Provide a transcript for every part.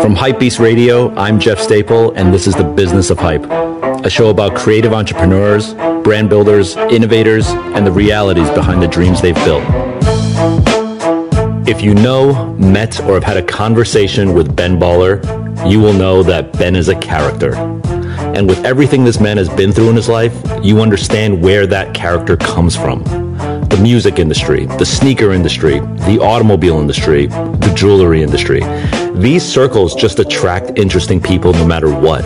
From Hypebeast Radio, I'm Jeff Staple, and this is The Business of Hype, a show about creative entrepreneurs, brand builders, innovators, and the realities behind the dreams they've built. If you know, met, or have had a conversation with Ben Baller, you will know that Ben is a character. And with everything this man has been through in his life, you understand where that character comes from. The music industry, the sneaker industry, the automobile industry, the jewelry industry. These circles just attract interesting people no matter what.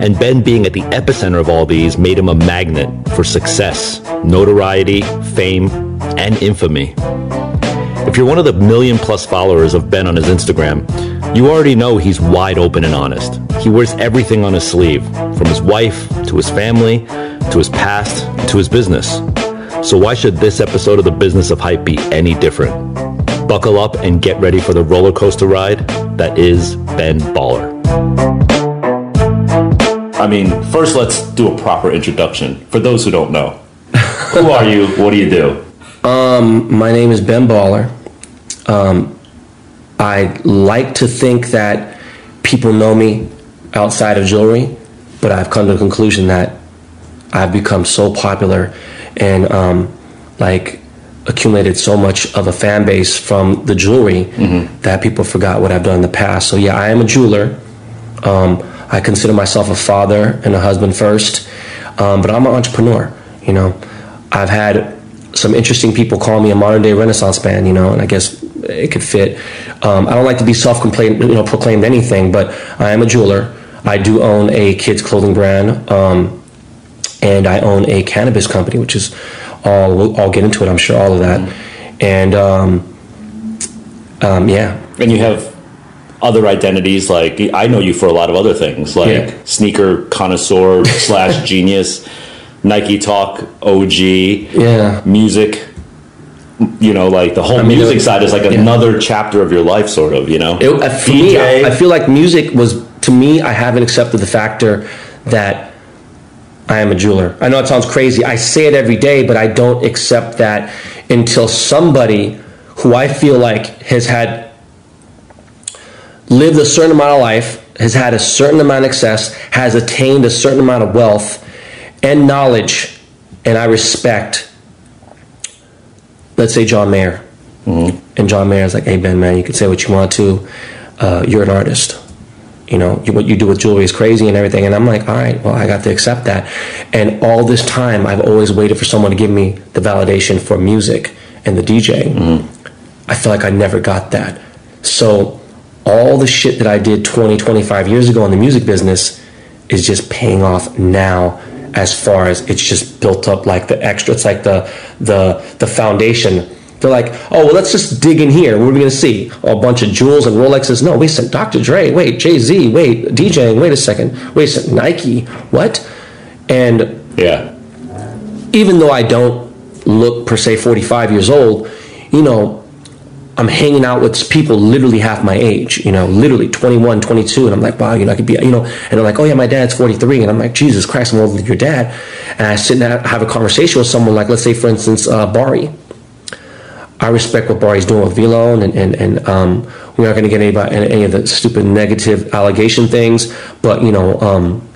And Ben being at the epicenter of all these made him a magnet for success, notoriety, fame, and infamy. If you're one of the million plus followers of Ben on his Instagram, you already know he's wide open and honest. He wears everything on his sleeve, from his wife to his family to his past to his business. So why should this episode of the Business of Hype be any different? Buckle up and get ready for the roller coaster ride that is Ben Baller. I mean, first let's do a proper introduction for those who don't know. who are you? What do you do? Um, my name is Ben Baller. Um, I like to think that people know me outside of jewelry, but I've come to the conclusion that I've become so popular and um, like accumulated so much of a fan base from the jewelry mm-hmm. that people forgot what I've done in the past. So yeah, I am a jeweler. Um, I consider myself a father and a husband first, um, but I'm an entrepreneur. You know, I've had some interesting people call me a modern day Renaissance man. You know, and I guess it could fit. Um, I don't like to be self proclaimed, you know, proclaimed anything, but I am a jeweler. I do own a kids clothing brand, um, and I own a cannabis company, which is all. We'll all get into it. I'm sure all of that, mm-hmm. and um, um, yeah. And you have other identities like I know you for a lot of other things like yeah. sneaker connoisseur slash genius, Nike Talk OG, yeah, music. You know, like the whole I mean, music side is like yeah. another chapter of your life, sort of. You know, it, uh, for DJ. me, I, I feel like music was to me. I haven't accepted the factor that I am a jeweler. I know it sounds crazy. I say it every day, but I don't accept that until somebody who I feel like has had lived a certain amount of life, has had a certain amount of success, has attained a certain amount of wealth and knowledge, and I respect, let's say, John Mayer. Mm-hmm. And John Mayer is like, hey, Ben, man, you can say what you want to. Uh, you're an artist you know, what you do with jewelry is crazy and everything. And I'm like, all right, well, I got to accept that. And all this time, I've always waited for someone to give me the validation for music and the DJ. Mm-hmm. I feel like I never got that. So all the shit that I did 20, 25 years ago in the music business is just paying off now as far as it's just built up like the extra it's like the the the foundation they're like, oh, well, let's just dig in here. What are we going to see? Oh, a bunch of jewels and Rolexes. No, wait a second. Dr. Dre. Wait, Jay Z. Wait, DJing. Wait a second. Wait a second. Nike. What? And yeah, even though I don't look per se 45 years old, you know, I'm hanging out with people literally half my age, you know, literally 21, 22. And I'm like, wow, you know, I could be, you know, and they're like, oh yeah, my dad's 43. And I'm like, Jesus Christ, I'm older than your dad. And I sit and have a conversation with someone like, let's say, for instance, uh, Bari I respect what Bari's doing with VLONE, and and, and um, we're not going to get any, any of the stupid negative allegation things. But you know, um,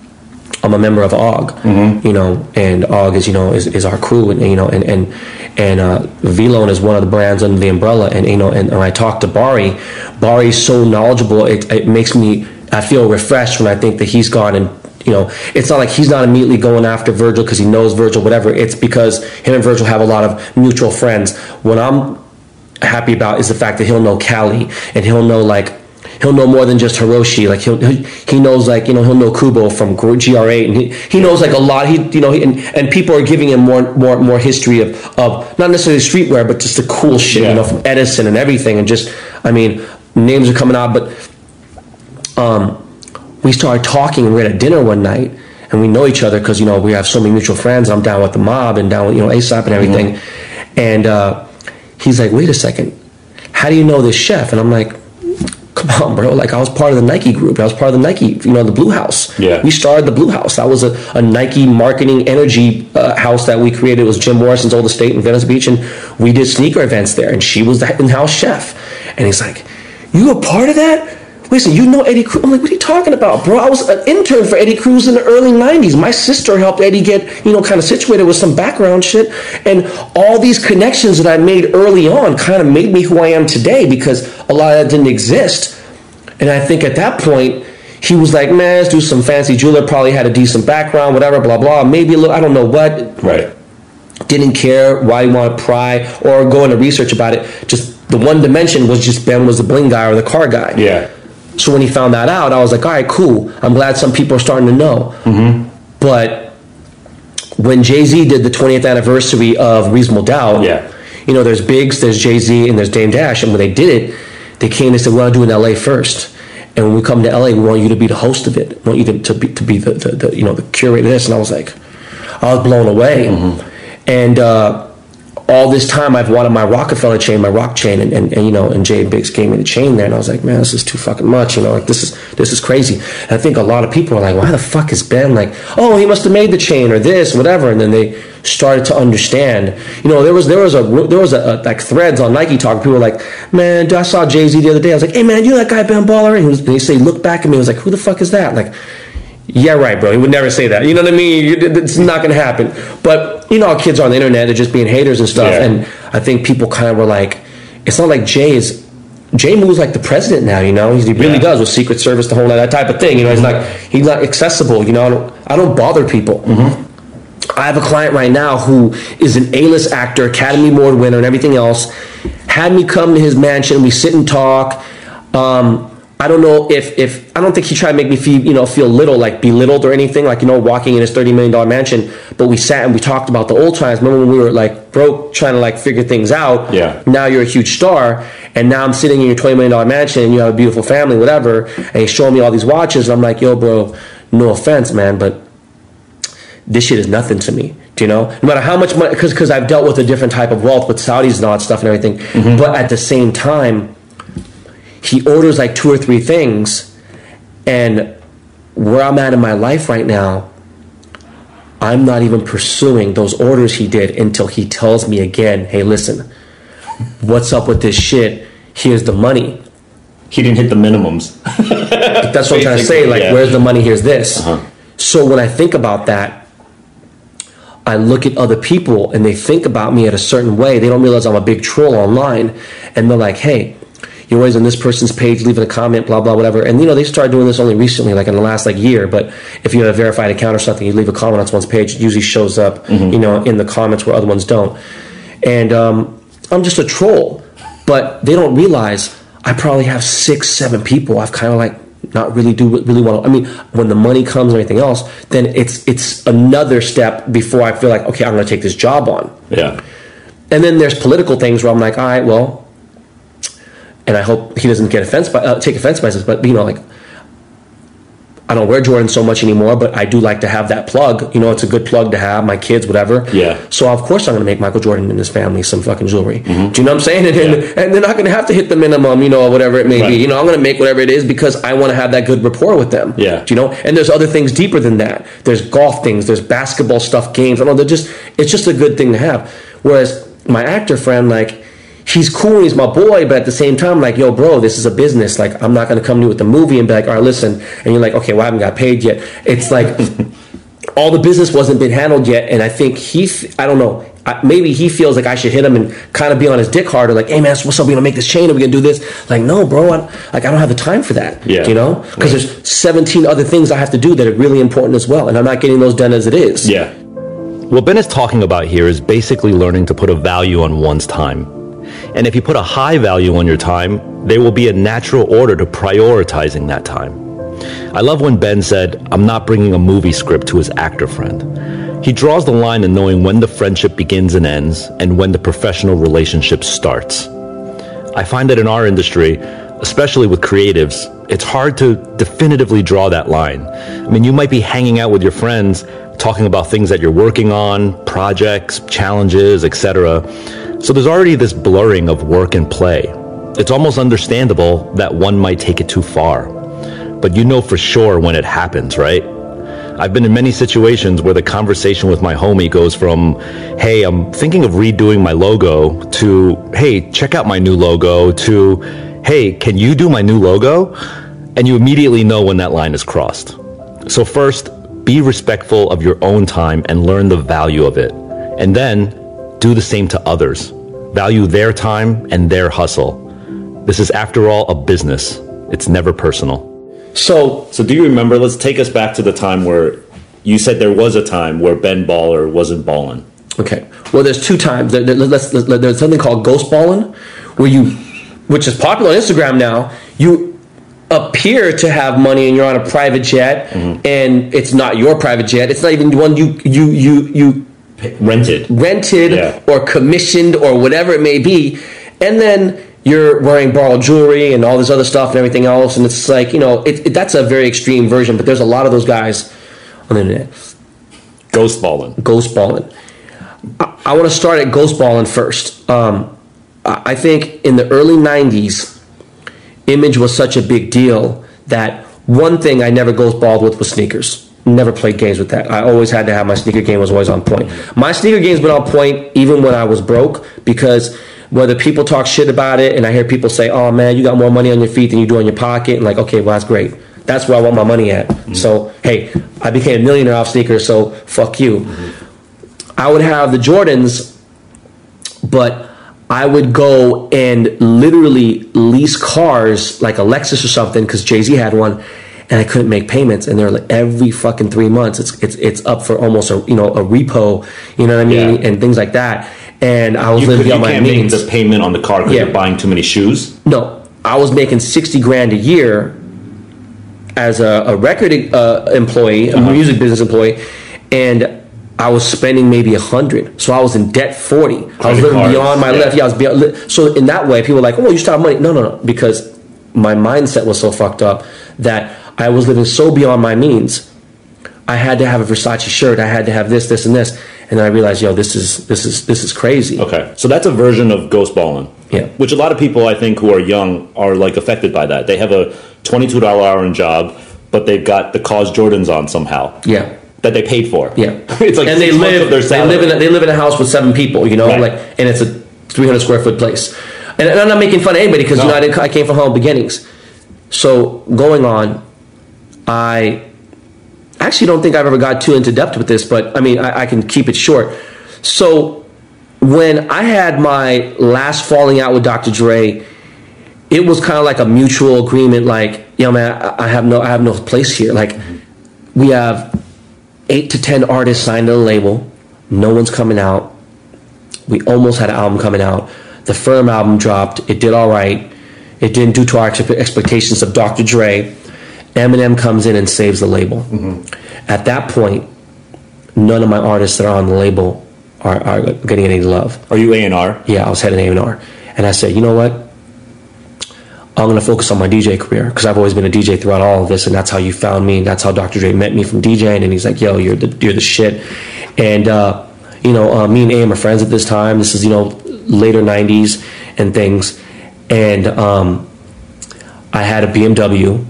I'm a member of OG, mm-hmm. you know, and OG is you know is, is our crew, and you know, and and and uh, is one of the brands under the umbrella, and you know, and, when I talk to Bari, Bari's so knowledgeable. It, it makes me I feel refreshed when I think that he's gone and you know, it's not like he's not immediately going after Virgil because he knows Virgil, whatever. It's because him and Virgil have a lot of mutual friends. What I'm happy about is the fact that he'll know Cali and he'll know like he'll know more than just Hiroshi. Like he'll, he knows like you know he'll know Kubo from GR8 and he, he knows like a lot. He you know he, and, and people are giving him more more more history of of not necessarily streetwear but just the cool shit yeah. you know from Edison and everything and just I mean names are coming out but um we started talking and we had a dinner one night and we know each other because you know we have so many mutual friends. I'm down with the mob and down with you know ASAP and everything, mm-hmm. and uh, he's like, wait a second, how do you know this chef? And I'm like, come on, bro. Like I was part of the Nike group. I was part of the Nike, you know, the Blue House. Yeah. We started the Blue House. That was a, a Nike marketing energy uh, house that we created. It was Jim Morrison's old estate in Venice Beach, and we did sneaker events there. And she was the in-house chef. And he's like, you were part of that? Listen, you know Eddie Cruz? I'm like, what are you talking about, bro? I was an intern for Eddie Cruz in the early 90s. My sister helped Eddie get, you know, kind of situated with some background shit. And all these connections that I made early on kind of made me who I am today because a lot of that didn't exist. And I think at that point, he was like, man, let's do some fancy jeweler, probably had a decent background, whatever, blah, blah. Maybe a little, I don't know what. Right. Didn't care why you want to pry or go into research about it. Just the one dimension was just Ben was the bling guy or the car guy. Yeah. So when he found that out, I was like, all right, cool. I'm glad some people are starting to know. Mm-hmm. But when Jay Z did the 20th anniversary of Reasonable Doubt, Yeah. you know, there's Biggs, there's Jay Z, and there's Dame Dash. And when they did it, they came and said, we want to do it in LA first. And when we come to LA, we want you to be the host of it. We want you to, to be, to be the, the, the, you know, the curator of this. And I was like, I was blown away. And, uh, all this time I've wanted my Rockefeller chain, my rock chain, and, and, and you know, and Jay Biggs gave me the chain there, and I was like, man, this is too fucking much, you know, like this is this is crazy. And I think a lot of people are like, why the fuck is Ben like, oh, he must have made the chain or this, whatever, and then they started to understand. You know, there was there was a there was a, a like threads on Nike Talk. People were like, man, I saw Jay Z the other day. I was like, hey man, you know that guy Ben Baller? And, was, and he say, look back at me. I was like, who the fuck is that? Like. Yeah, right, bro. He would never say that. You know what I mean? It's not to happen. But you know, kids are on the internet; they're just being haters and stuff. Yeah. And I think people kind of were like, it's not like Jay is. Jay moves like the president now. You know, he really Yeah. does with Secret Service, the whole that type of thing. You know, he's not he's not accessible. You know, I don't, I don't bother people. I have a client right now who is an A-list actor, Academy Award winner, and everything else. Had me come to his mansion. We sit and talk. Um, I don't know if if I don't think he tried to make me feel you know feel little like belittled or anything like you know walking in his thirty million dollar mansion. But we sat and we talked about the old times. Remember when we were like broke, trying to like figure things out. Yeah. Now you're a huge star, and now I'm sitting in your twenty million dollar mansion, and you have a beautiful family, whatever. And he's showing me all these watches, and I'm like, yo, bro, no offense, man, but this shit is nothing to me. Do you know? No matter how much money, because because I've dealt with a different type of wealth with Saudis and all that stuff and everything. Mm-hmm. But at the same time, he orders like two or three things, and where I'm at in my life right now, I'm not even pursuing those orders he did until he tells me again, "Hey, listen, what's up with this shit? Here's the money." He didn't hit the minimums. That's what I'm trying to say. Like, yeah. where's the money? Here's this. Uh-huh. So when I think about that, I look at other people and they think about me at a certain way. They don't realize I'm a big troll online, and they're like, "Hey, you're always on this person's page, leaving a comment, blah blah whatever." And you know, they started doing this only recently, like in the last like year. But if you have a verified account or something, you leave a comment on someone's page, it usually shows up, Mm-hmm. you know, in the comments where other ones don't. And um, I'm just a troll, but they don't realize I probably have six, seven people. I've kind of like not really do really want to. I mean, when the money comes or anything else, then it's it's another step before I feel like okay, I'm going to take this job on. Yeah. And then there's political things where I'm like, all right, well, and I hope he doesn't get offense by uh, take offense by this, but you know, like I don't wear Jordan so much anymore, but I do like to have that plug. You know, it's a good plug to have. My kids, whatever. Yeah. So of course I'm going to make Michael Jordan and his family some fucking jewelry. Do you know what I'm saying? And, Yeah. and they're not going to have to hit the minimum, you know, or whatever it may Right. be. You know, I'm going to make whatever it is because I want to have that good rapport with them. Yeah. Do you know? And there's other things deeper than that. There's golf things. There's basketball stuff, games. I don't know. They're just. It's just a good thing to have. Whereas my actor friend, like, he's cool. and He's my boy, but at the same time, like, yo, bro, this is a business. Like, I'm not going to come to you with the movie and be like, all right, listen. And you're like, okay, well, I haven't got paid yet. It's like. all the business wasn't been handled yet, and I think he, I don't know, maybe he feels like I should hit him and kind of be on his dick harder, like, hey man, what's up? We gonna make this chain? Are we gonna do this? Like, no, bro, I, like I don't have the time for that. Yeah. you know, because there's 17 other things I have to do that are really important as well, and I'm not getting those done as it is. Yeah. What Ben is talking about here is basically learning to put a value on one's time. And if you put a high value on your time, there will be a natural order to prioritizing that time. I love when Ben said, I'm not bringing a movie script to his actor friend. He draws the line in knowing when the friendship begins and ends and when the professional relationship starts. I find that in our industry, especially with creatives, it's hard to definitively draw that line. I mean, you might be hanging out with your friends, talking about things that you're working on, projects, challenges, etc. So there's already this blurring of work and play. It's almost understandable that one might take it too far. But you know for sure when it happens, right? I've been in many situations where the conversation with my homie goes from, hey, I'm thinking of redoing my logo to, hey, check out my new logo to, hey, can you do my new logo? and you immediately know when that line is crossed. So, first, be respectful of your own time and learn the value of it. And then, do the same to others. Value their time and their hustle. This is, after all, a business, it's never personal. So, So, do you remember? Let's take us back to the time where you said there was a time where Ben Baller wasn't balling. okay. Well, there's two times. There- there- let's- let's- there's something called ghost balling, where you, which is popular on Instagram now. You appear to have money and you're on a private jet, mm-hmm. and it's not your private jet. It's not even the one you you you you Rented. rented Yeah. or commissioned or whatever it may be, and then you're wearing borrowed jewelry and all this other stuff and everything else, and it's like you know it, it, that's a very extreme version, but there's a lot of those guys on the internet Ghost balling. ghost balling. I, I want to start at ghost balling first. Um, I I think in the early '90s, image was such a big deal that one thing I never ghost balled with was sneakers. Never played games with that. I always had to have my sneaker game was always on point. My sneaker game's been on point even when I was broke because whether people talk shit about it and I hear people say, "Oh man, you got more money on your feet than you do on your pocket," and like, okay, well that's great. That's where I want my money at. Mm-hmm. So hey, I became a millionaire off sneakers, so fuck you. Mm-hmm. I would have the Jordans, but I would go and literally lease cars like a Lexus or something because Jay Z had one, and I couldn't make payments. And they're like every fucking three months, it's it's it's up for almost a you know a repo, you know what I mean, Yeah. and things like that. And I was You, living could, my means. the payment on the car because Yeah. you're buying too many shoes. No, I was making sixty grand a year as a, a record uh, employee, a music business employee, and I was spending maybe a hundred. So I was in debt forty. I was living cards, beyond my yeah. left. Yeah, I was beyond. li- So in that way, people were like, "Oh, you still have money?" No, no, no, because my mindset was so fucked up that I was living so beyond my means. I had to have a Versace shirt. I had to have this, this, and this, and then I realized, yo, this is this is this is crazy. Okay, so that's a version of ghost balling. Yeah. Which a lot of people I think who are young are like affected by that. They have a twenty-two dollar hour job, but they've got the cause Jordans on somehow. Yeah. That they paid for. Yeah, it's like and they live. their They live in. A, they live in a house with seven people. You know, Right. like, and it's a 300 square foot place. And, and I'm not making fun of anybody because you know I, didn't, I came from humble beginnings. So going on, I actually don't think I've ever got too into depth with this, but I mean I, I can keep it short. So when I had my last falling out with Dr. Dre, it was kind of like a mutual agreement. Like, yo, man, I, I have no, I have no place here. Like, we have eight to ten artists signed to the label. No one's coming out. We almost had an album coming out. The firm album dropped. It did all right. It didn't do to our expectations of Dr. Dre. Eminem comes in and saves the label. At that point, none of my artists that are on the label are, are getting any love. Are you A and R? Yeah, I was head of A&R. And I said, you know what? I'm going to focus on my DJ career because I've always been a DJ throughout all of this, and that's how you found me. And that's how Dr. Dre met me from DJing, and he's like, "Yo, you're the you're the shit." And uh, you know, uh, me and AM are friends at this time. This is you know later '90s and things, and um, I had a BMW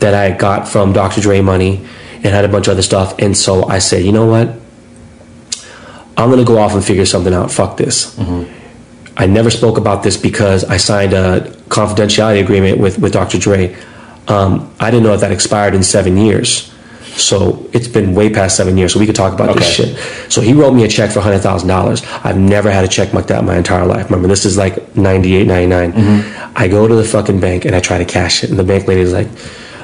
that I got from Dr. Dre money, and had a bunch of other stuff. And so I said, you know what? I'm gonna go off and figure something out. Fuck this. I never spoke about this because I signed a confidentiality agreement with, with Dr. Dre. Um, I didn't know that that expired in seven years. So it's been way past seven years. So we could talk about this shit. So he wrote me a check for $100,000. I've never had a check like that in my entire life. Remember, this is like 98, 99. I go to the fucking bank and I try to cash it. And the bank lady is like,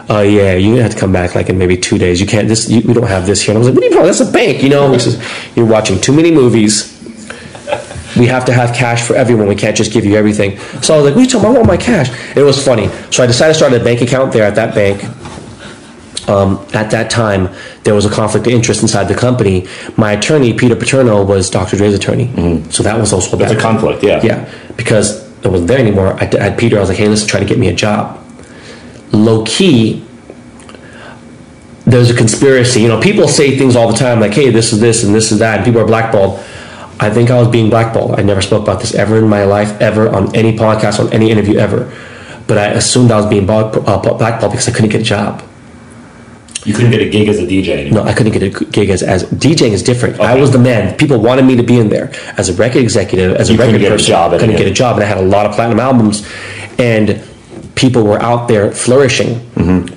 oh yeah, you have to come back like in maybe two days. You can't, this, you, we don't have this here. And I was like, what are you talking? That's a bank, you know? He says, you're watching too many movies we have to have cash for everyone. We can't just give you everything. So I was like, what are you talking? I want my cash. It was funny. So I decided to start a bank account there at that bank. Um, at that time, there was a conflict of interest inside the company. My attorney, Peter Paterno, was Dr. Dre's attorney. So that was also That's a conflict. Yeah. Yeah, because it wasn't there anymore. I I had Peter. I was like, "Hey, listen, try to get me a job." Low key, there's a conspiracy. You know, people say things all the time like, "Hey, this is this and this is that," and people are blackballed. I think I was being blackballed. I never spoke about this ever in my life, ever on any podcast, on any interview ever. But I assumed I was being uh, blackballed because I couldn't get a job. You couldn't get a gig as a DJ anymore. No, I couldn't get a gig as, as DJing is different. I was the man. People wanted me to be in there as a record executive, as a You couldn't record get a job couldn't get a job, and I had a lot of platinum albums. And people were out there flourishing,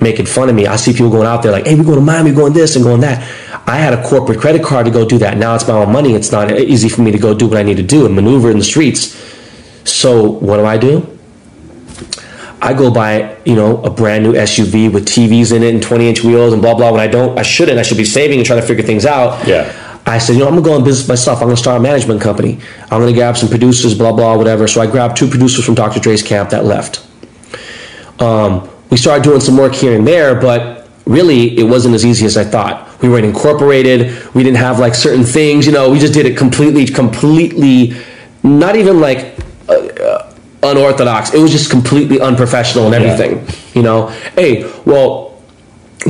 making fun of me. I see people going out there like, "Hey, we're going to Miami, we're going this and going that." I had a corporate credit card to go do that. Now it's my own money. It's not easy for me to go do what I need to do and maneuver in the streets. So what do I do? I go buy, you know, a brand new SUV with TVs in it and 20 inch wheels and blah blah. When I don't, I shouldn't. I should be saving and trying to figure things out. Yeah. I said, you know, I'm gonna go in business myself. I'm gonna start a management company. I'm gonna grab some producers, blah blah, whatever. So I grabbed two producers from Dr. Dre's camp that left. Um, we started doing some work here and there, but really it wasn't as easy as I thought. We weren't incorporated. We didn't have like certain things. You know, we just did it completely, completely, not even like uh, uh, unorthodox. It was just completely unprofessional and everything. You know, hey, well,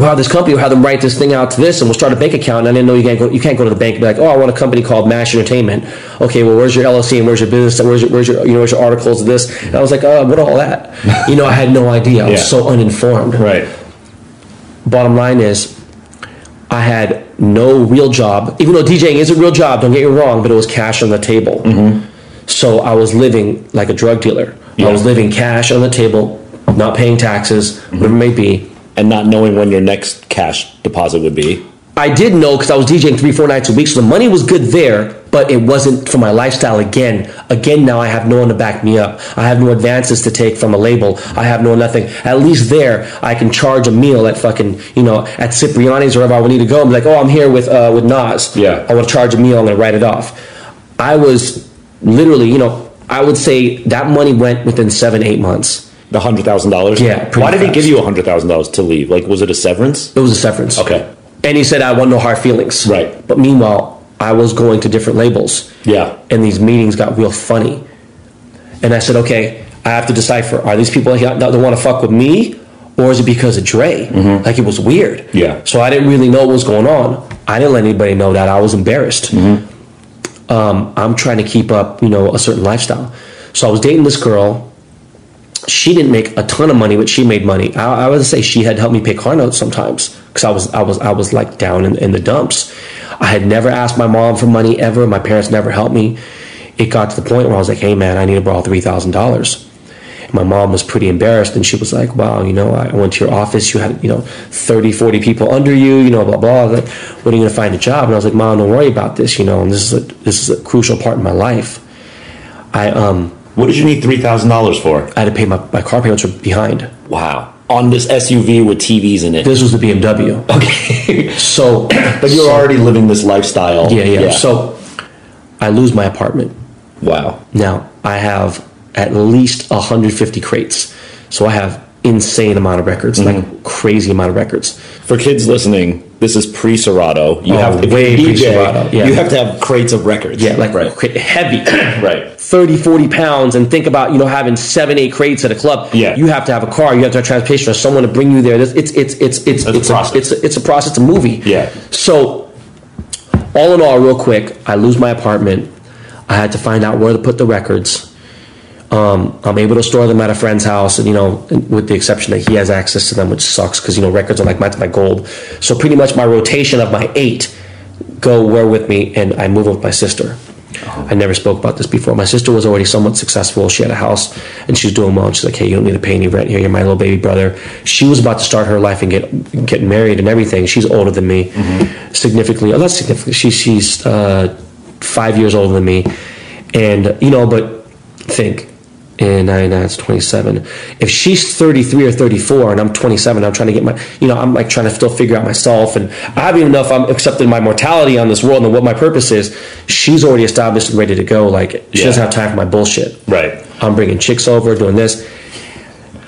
we'll have this company, we'll have them write this thing out to this, and we'll start a bank account. And I didn't know you can't go, you can't go to the bank and be like, oh, I want a company called Mash Entertainment. Okay, well, where's your LLC and where's your business and where's your, where's your, you know, where's your articles of this? And I was like, oh, what all that? You know, I had no idea. I was Yeah. so uninformed. Right. Bottom line is, I had no real job, even though DJing is a real job. Don't get me wrong, but it was cash on the table. Mm-hmm. So I was living like a drug dealer. I was Yeah. living cash on the table, not paying taxes, whatever it may be. And not knowing when your next cash deposit would be. I did know because I was DJing three, four nights a week, so the money was good there, but it wasn't for my lifestyle again. Again, now I have no one to back me up. I have no advances to take from a label. I have no nothing. At least there, I can charge a meal at fucking, you know, at Cipriani's or wherever I would need to go and be like, oh, I'm here with, uh, with Nas. Yeah. I want to charge a meal and then write it off. I was literally, you know, I would say that money went within seven, eight months. The hundred thousand dollars. Yeah, Why did he fast. give you a hundred thousand dollars to leave? Like, was it a severance? It was a severance. Okay. And he said, I want no hard feelings. Right. But meanwhile, I was going to different labels. Yeah. And these meetings got real funny. And I said, okay, I have to decipher. Are these people that want to fuck with me? Or is it because of Dre? Like it was weird. Mm-hmm. Yeah. So I didn't really know what was going on. I didn't let anybody know that. I was embarrassed. Mm-hmm. Um, I'm trying to keep up, you know, a certain lifestyle. So I was dating this girl. She didn't make a ton of money, but she made money. I, I would say she had helped me pay car notes sometimes because I was I was I was like down in, in the dumps. I had never asked my mom for money ever. My parents never helped me. It got to the point where I was like, "Hey man, I need to borrow three thousand dollars." My mom was pretty embarrassed and she was like, "Wow, you know, I went to your office. You had you know 30, 40 people under you. You know, blah blah. Like, when are you going to find a job?" And I was like, "Mom, don't worry about this. You know, and this is a this is a crucial part in my life." I um What did you need three thousand dollars for? I had to pay my, my car payments were behind. Wow. On this SUV with TVs in it. This was the BMW. Okay. So, but you're already living this lifestyle. yeah, yeah, So, I lose my apartment. wow. Now I have at least 150 crates. So I have insane amount of records, like mm-hmm. crazy amount of records. For kids listening, this is pre Serato. You Oh, have if way you're a DJ, pre-Serato, yeah. You have to have crates of records. Yeah, like right. heavy. Right. 30, 40 pounds and think about, you know, having seven, eight crates at a club. Yeah. You have to have a car, you have to have transportation or someone to bring you there. It's, it's, it's, it's, it's, That's a it's, a, process. it's, a, it's a process, it's a movie. Yeah. So, all in all, real quick, I lose my apartment. I had to find out where to put the records. Um, I'm able to store them at a friend's house, and you know, with the exception that he has access to them, which sucks because you know records are like my, my gold. So pretty much my rotation of my eight go where with me, and I move with my sister. I never spoke about this before. My sister was already somewhat successful. She had a house and she's doing well. And she's like, "Hey, you don't need to pay any rent here. You're my little baby brother." She was about to start her life and get get married and everything. She's older than me, significantly. Oh, not significantly. She, she's uh, five years older than me, and you know. But think, and I now it's 27. If she's 33 or 34 and I'm 27, I'm trying to get my, you know, I'm like trying to still figure out myself, and I don't even know if I'm accepting my mortality on this world and what my purpose is. She's already established and ready to go. Like she Yeah. doesn't have time for my bullshit. Right. I'm bringing chicks over, doing this.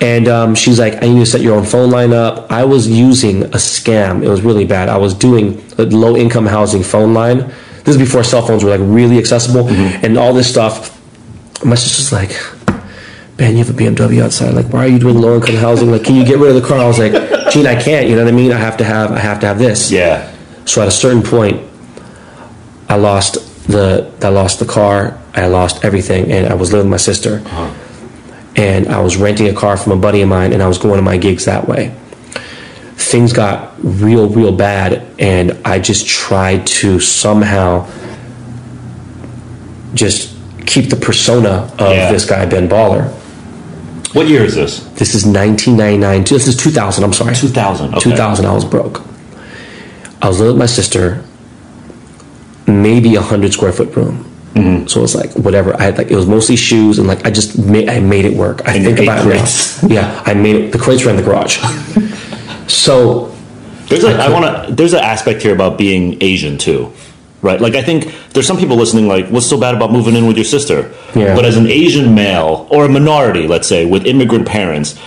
And um, she's like, I need you to set your own phone line up. I was using a scam. It was really bad. I was doing a low income housing phone line. This is before cell phones were like really accessible and all this stuff. My sister's like, Ben, you have a BMW outside. Like, why are you doing low income housing? Like, can you get rid of the car? I was like, Gene, I can't. You know what I mean? I have to have, I have to have this. Yeah. So at a certain point, I lost the I lost the car, I lost everything, and I was living with my sister. Uh-huh. And I was renting a car from a buddy of mine, and I was going to my gigs that way. Things got real, real bad, and I just tried to somehow just keep the persona of Yeah. this guy Ben Baller. What year is this? This is 1999. This is 2000. I'm sorry. 2000. Okay. 2000. I was broke. I was living with my sister. Maybe a hundred square foot room. Mm-hmm. So it was like whatever. I had like it was mostly shoes and like I just made I made it work. I And think about eight it crates. now. Yeah, I made it. The crates were in the garage. so There's a, I want to. There's an aspect here about being Asian too, right? Like I think there's some people listening. Like, what's so bad about moving in with your sister? Yeah. But as an Asian male or a minority, let's say, with immigrant parents,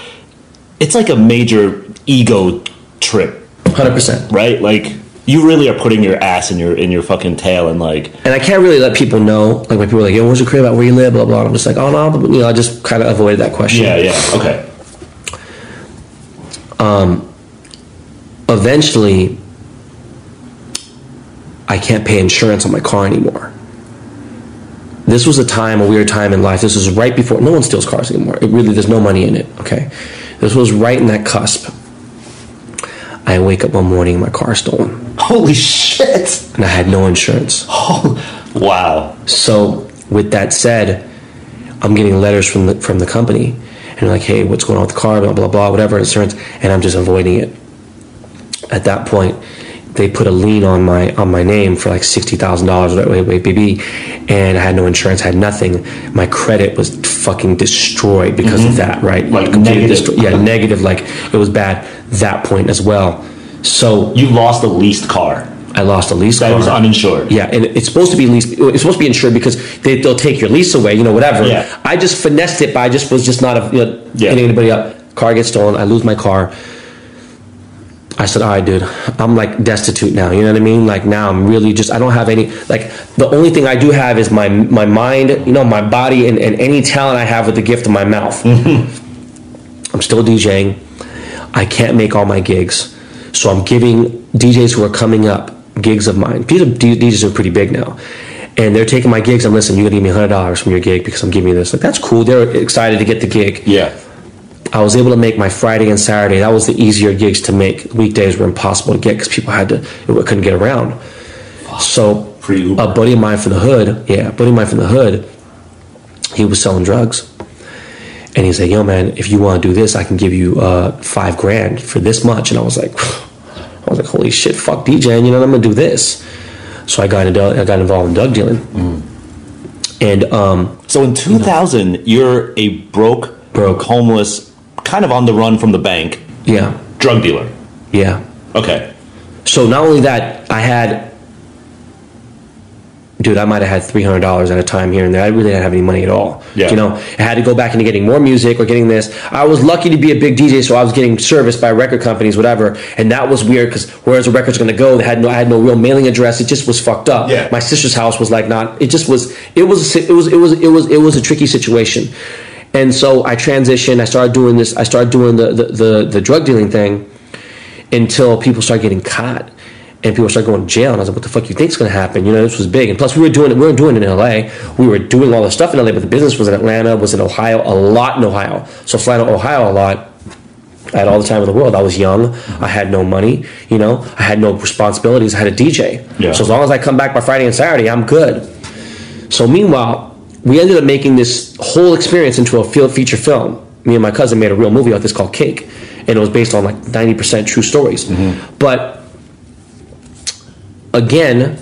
it's like a major ego trip, hundred percent. right? Like you really are putting your ass in your in your fucking tail and like And I can't really let people know. Like when people are like, "Yo, what's your crib about Where you live?" Blah blah. I'm just like, "Oh no," but, you know, I just kind of avoided that question. yeah yeah okay um eventually I can't pay insurance on my car anymore. This was a time, a weird time in life. This was right before no one steals cars anymore. It really there's no money in it. Okay. This was right in that cusp. I wake up one morning, my car stolen. holy shit And I had no insurance. Oh, wow So with that said, I'm getting letters from the from the company and they're like, hey, what's going on with the car, blah blah blah, whatever insurance, and I'm just avoiding it. At that point, they put a lien on my on my name for like sixty thousand dollars, wait, wait, baby, and I had no insurance, I had nothing. My credit was fucking destroyed because of that, right? Mm-hmm. Like Completely negative. destroyed. Yeah, negative. Like it was bad that point as well. So you lost the leased car I lost a lease that car. was uninsured Yeah, and it's supposed to be leased. It's supposed to be insured because they, they'll take your lease away, you know, whatever. Yeah. I just finessed it, but I just was just not a, you know, Yeah. hitting anybody up. Car gets stolen. I lose my car. I said, all right, dude, I'm like destitute now. You know what I mean? Like now I'm really just, I don't have any, like the only thing I do have is my, my mind, you know, my body and, and any talent I have with the gift of my mouth. Mm-hmm. I'm still DJing. I can't make all my gigs. So I'm giving DJs who are coming up gigs of mine. These are DJs are pretty big now. And they're taking my gigs and listen, you're gonna give me hundred dollars from your gig because I'm giving you this. Like that's cool. They're excited to get the gig. yeah I was able to make my Friday and Saturday. That was the easier gigs to make. Weekdays were impossible to get because people had to couldn't get around. So a buddy of mine from the hood, yeah, a buddy of mine from the hood, he was selling drugs. And he's like, yo, man, if you want to do this, I can give you uh, five grand for this much. And I was like, I was like, holy shit, fuck DJing, you know, I'm gonna do this. So I got into, I got involved in drug dealing. And um, So in 2000, you're a broke, Broke. homeless, kind of on the run from the bank, yeah, drug dealer. yeah. Okay. So not only that, I had, dude, I might have had three hundred dollars at a time here and there. I really didn't have any money at all. Yeah. You know, I had to go back into getting more music or getting this. I was lucky to be a big DJ, so I was getting serviced by record companies, whatever. And that was weird because where's the records going to go? They had no, I had no real mailing address. It just was fucked up. Yeah. My sister's house was like not. It just was. It was. It was. It was. It was. It was a tricky situation. And so I transitioned. I started doing this. I started doing the the, the, the drug dealing thing until people started getting caught and people started going to jail. And I was like, what the fuck you think's going to happen? You know, this was big. And plus we were doing it, we were doing it in LA. We were doing all the stuff in LA, but the business was in Atlanta, was in Ohio, a lot in Ohio. So flying to Ohio a lot. I had all the time in the world. I was young. I had no money. You know, I had no responsibilities. I had a DJ. Yeah. So as long as I come back by Friday and Saturday, I'm good. So meanwhile, we ended up making this whole experience into a field feature film. Me and my cousin made a real movie out this called Cake, and it was based on like ninety percent true stories. But again,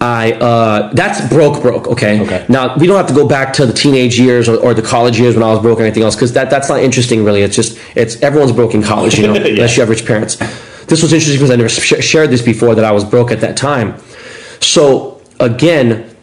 I uh, that's broke, broke. Okay. Okay. Now we don't have to go back to the teenage years or, or the college years when I was broke or anything else because that that's not interesting really. It's just it's everyone's broke in college, you know, Yeah. unless you have rich parents. This was interesting because I never sh- shared this before that I was broke at that time. So again,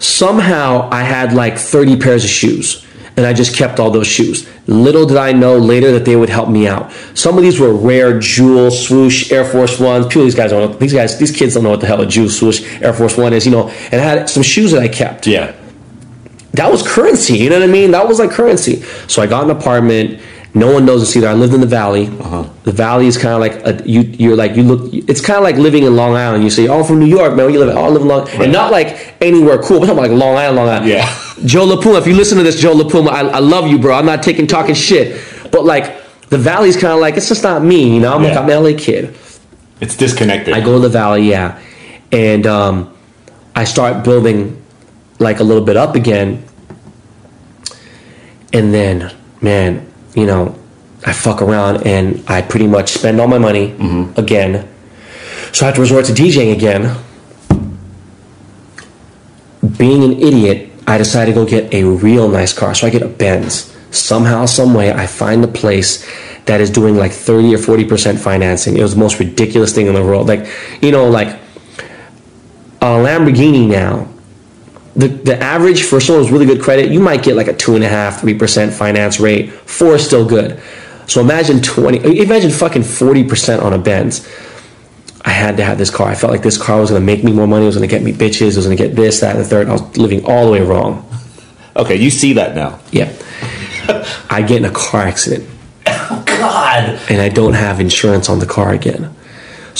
somehow I had like 30 pairs of shoes and I just kept all those shoes. Little did I know later that they would help me out. Some of these were rare jewel, swoosh, Air Force Ones. People, these guys don't know, these guys, these kids don't know what the hell a jewel, swoosh, Air Force One is, you know, and I had some shoes that I kept Yeah. that was currency. You know what I mean? That was like currency. So I got an apartment. No one knows this either. I lived in the valley. The valley is kind of like a, you. You're like you look. It's kind of like living in Long Island. You say, "Oh, from New York, man. You live? Oh, I live in Long." And not like anywhere cool. We're talking about like Long Island, Long Island. Yeah. Joe LaPuma. If you listen to this, Joe LaPuma, I, I love you, bro. I'm not taking talking shit, but like the valley's kind of like it's just not me. You know, I'm like I'm an LA kid. It's disconnected. I go to the valley, yeah, and um, I start building like a little bit up again. and then man, you know, I fuck around and I pretty much spend all my money mm-hmm. again. So I have to resort to DJing again. Being an idiot, I decide to go get a real nice car. So I get a Benz. Somehow, some way, I find a place that is doing like 30 or 40% financing. It was the most ridiculous thing in the world. Like, you know, like a Lamborghini now, the, the average for someone with really good credit, you might get like a two and a half, three percent finance rate. Four is still good. So imagine twenty, imagine fucking forty percent on a Benz. I had to have this car. I felt like this car was gonna make me more money. It was gonna get me bitches. It was gonna get this, that, and the third. I was living all the way wrong. Okay, you see that now. Yeah. I get in a car accident oh, God. and I don't have insurance on the car again.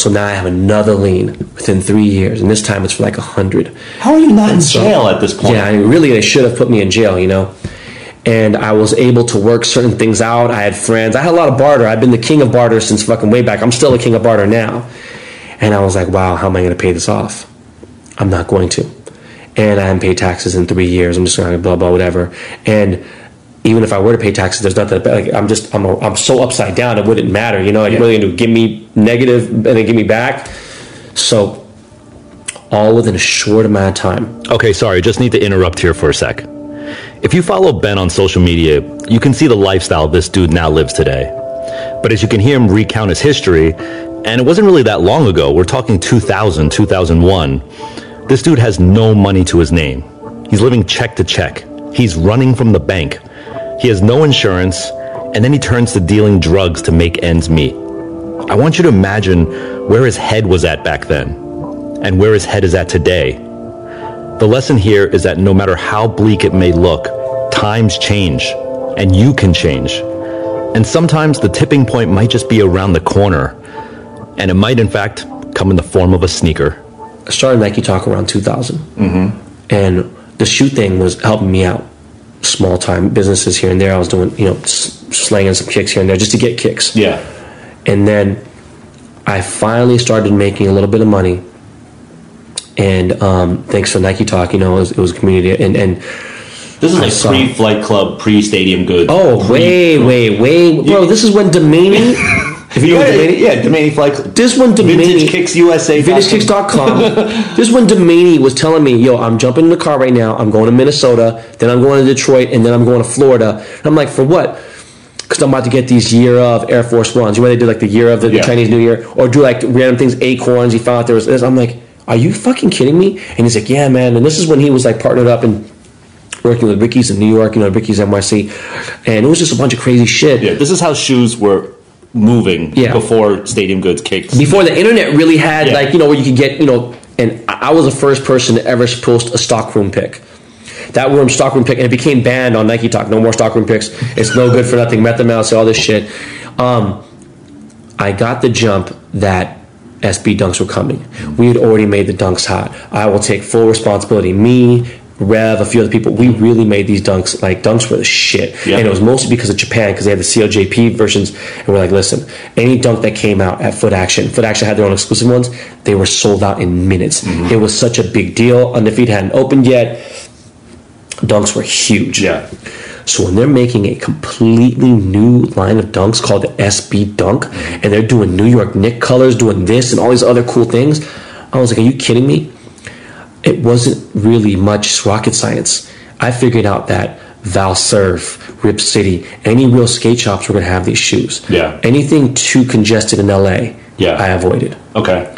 So now I have another lien within three years, and this time it's for like a hundred. How are you not in jail at this point? Yeah, I mean, really, they should have put me in jail, you know. And I was able to work certain things out. I had friends. I had a lot of barter. I've been the king of barter since fucking way back. I'm still the king of barter now. And I was like, wow, how am I going to pay this off? I'm not going to. And I haven't paid taxes in three years. I'm just going to blah blah whatever. And even if I were to pay taxes, there's nothing. Like, I'm just I'm a, I'm so upside down. It wouldn't matter, you know. Like, Yeah. what are they going to do? Give me negative and then give me back? So all within a short amount of time, Okay, sorry, I just need to interrupt here for a sec. If you follow Ben on social media, you can see the lifestyle this dude now lives today. But as you can hear him recount his history, and it wasn't really that long ago, we're talking 2000, 2001, this dude has no money to his name. He's living check to check. He's running from the bank. He has no insurance, and then he turns to dealing drugs to make ends meet. I want you to imagine where his head was at back then, and where his head is at today. The lesson here is that no matter how bleak it may look, times change, and you can change. And sometimes the tipping point might just be around the corner, and it might, in fact, come in the form of a sneaker. I started Nike Talk around 2000. Mm-hmm. And the shoe thing was helping me out. Small time businesses here and there. I was doing, you know, slanging some kicks here and there just to get kicks. Yeah. And then I finally started making a little bit of money. And um, thanks to Nike Talk, you know, it was, it was community. And, and This is like saw- pre-flight club, pre-stadium goods. oh, way, way, way. Bro, this is when Domini. if you know yeah, Domini, yeah, Domini Flight Club. this one. Vintage Kicks USA. VintageKicks.com. this one Domini was telling me, yo, I'm jumping in the car right now. I'm going to Minnesota, then I'm going to Detroit, and then I'm going to Florida. And I'm like, for what? Because I'm about to get these year of Air Force Ones. You know, they do like the year of the, the Chinese New Year, or do like random things, acorns. He found out there was this. I'm like, are you fucking kidding me? And he's like, yeah, man. And this is when he was like partnered up and working with Ricky's in New York, you know, Ricky's NYC. And it was just a bunch of crazy shit. Yeah, this is how shoes were moving Yeah. before stadium goods kicks. before the internet really had Yeah. like you know where you could get you know and I was the first person to ever post a stockroom pick. That room stockroom pick and it became banned on Nike Talk. No more stockroom picks. It's no good for nothing. Method mouse, all this shit. Um, I got the jump that SB dunks were coming. We had already made the dunks hot. I will take full responsibility. Me, Rev, a few other people, we really made these dunks. Like dunks were the shit, Yeah. and it was mostly because of Japan because they had the COJP versions. And we're like, listen, any dunk that came out at Foot Action, Foot Action had their own exclusive ones. They were sold out in minutes. Mm-hmm. It was such a big deal. Undefeated hadn't opened yet. Dunks were huge. Yeah. So when they're making a completely new line of dunks called the SB Dunk, and they're doing New York Knick colors, doing this and all these other cool things, I was like, "Are you kidding me?" It wasn't really much rocket science. I figured out that Valsurf, Rip City, any real skate shops were going to have these shoes. Yeah. Anything too congested in LA, Yeah. I avoided. Okay.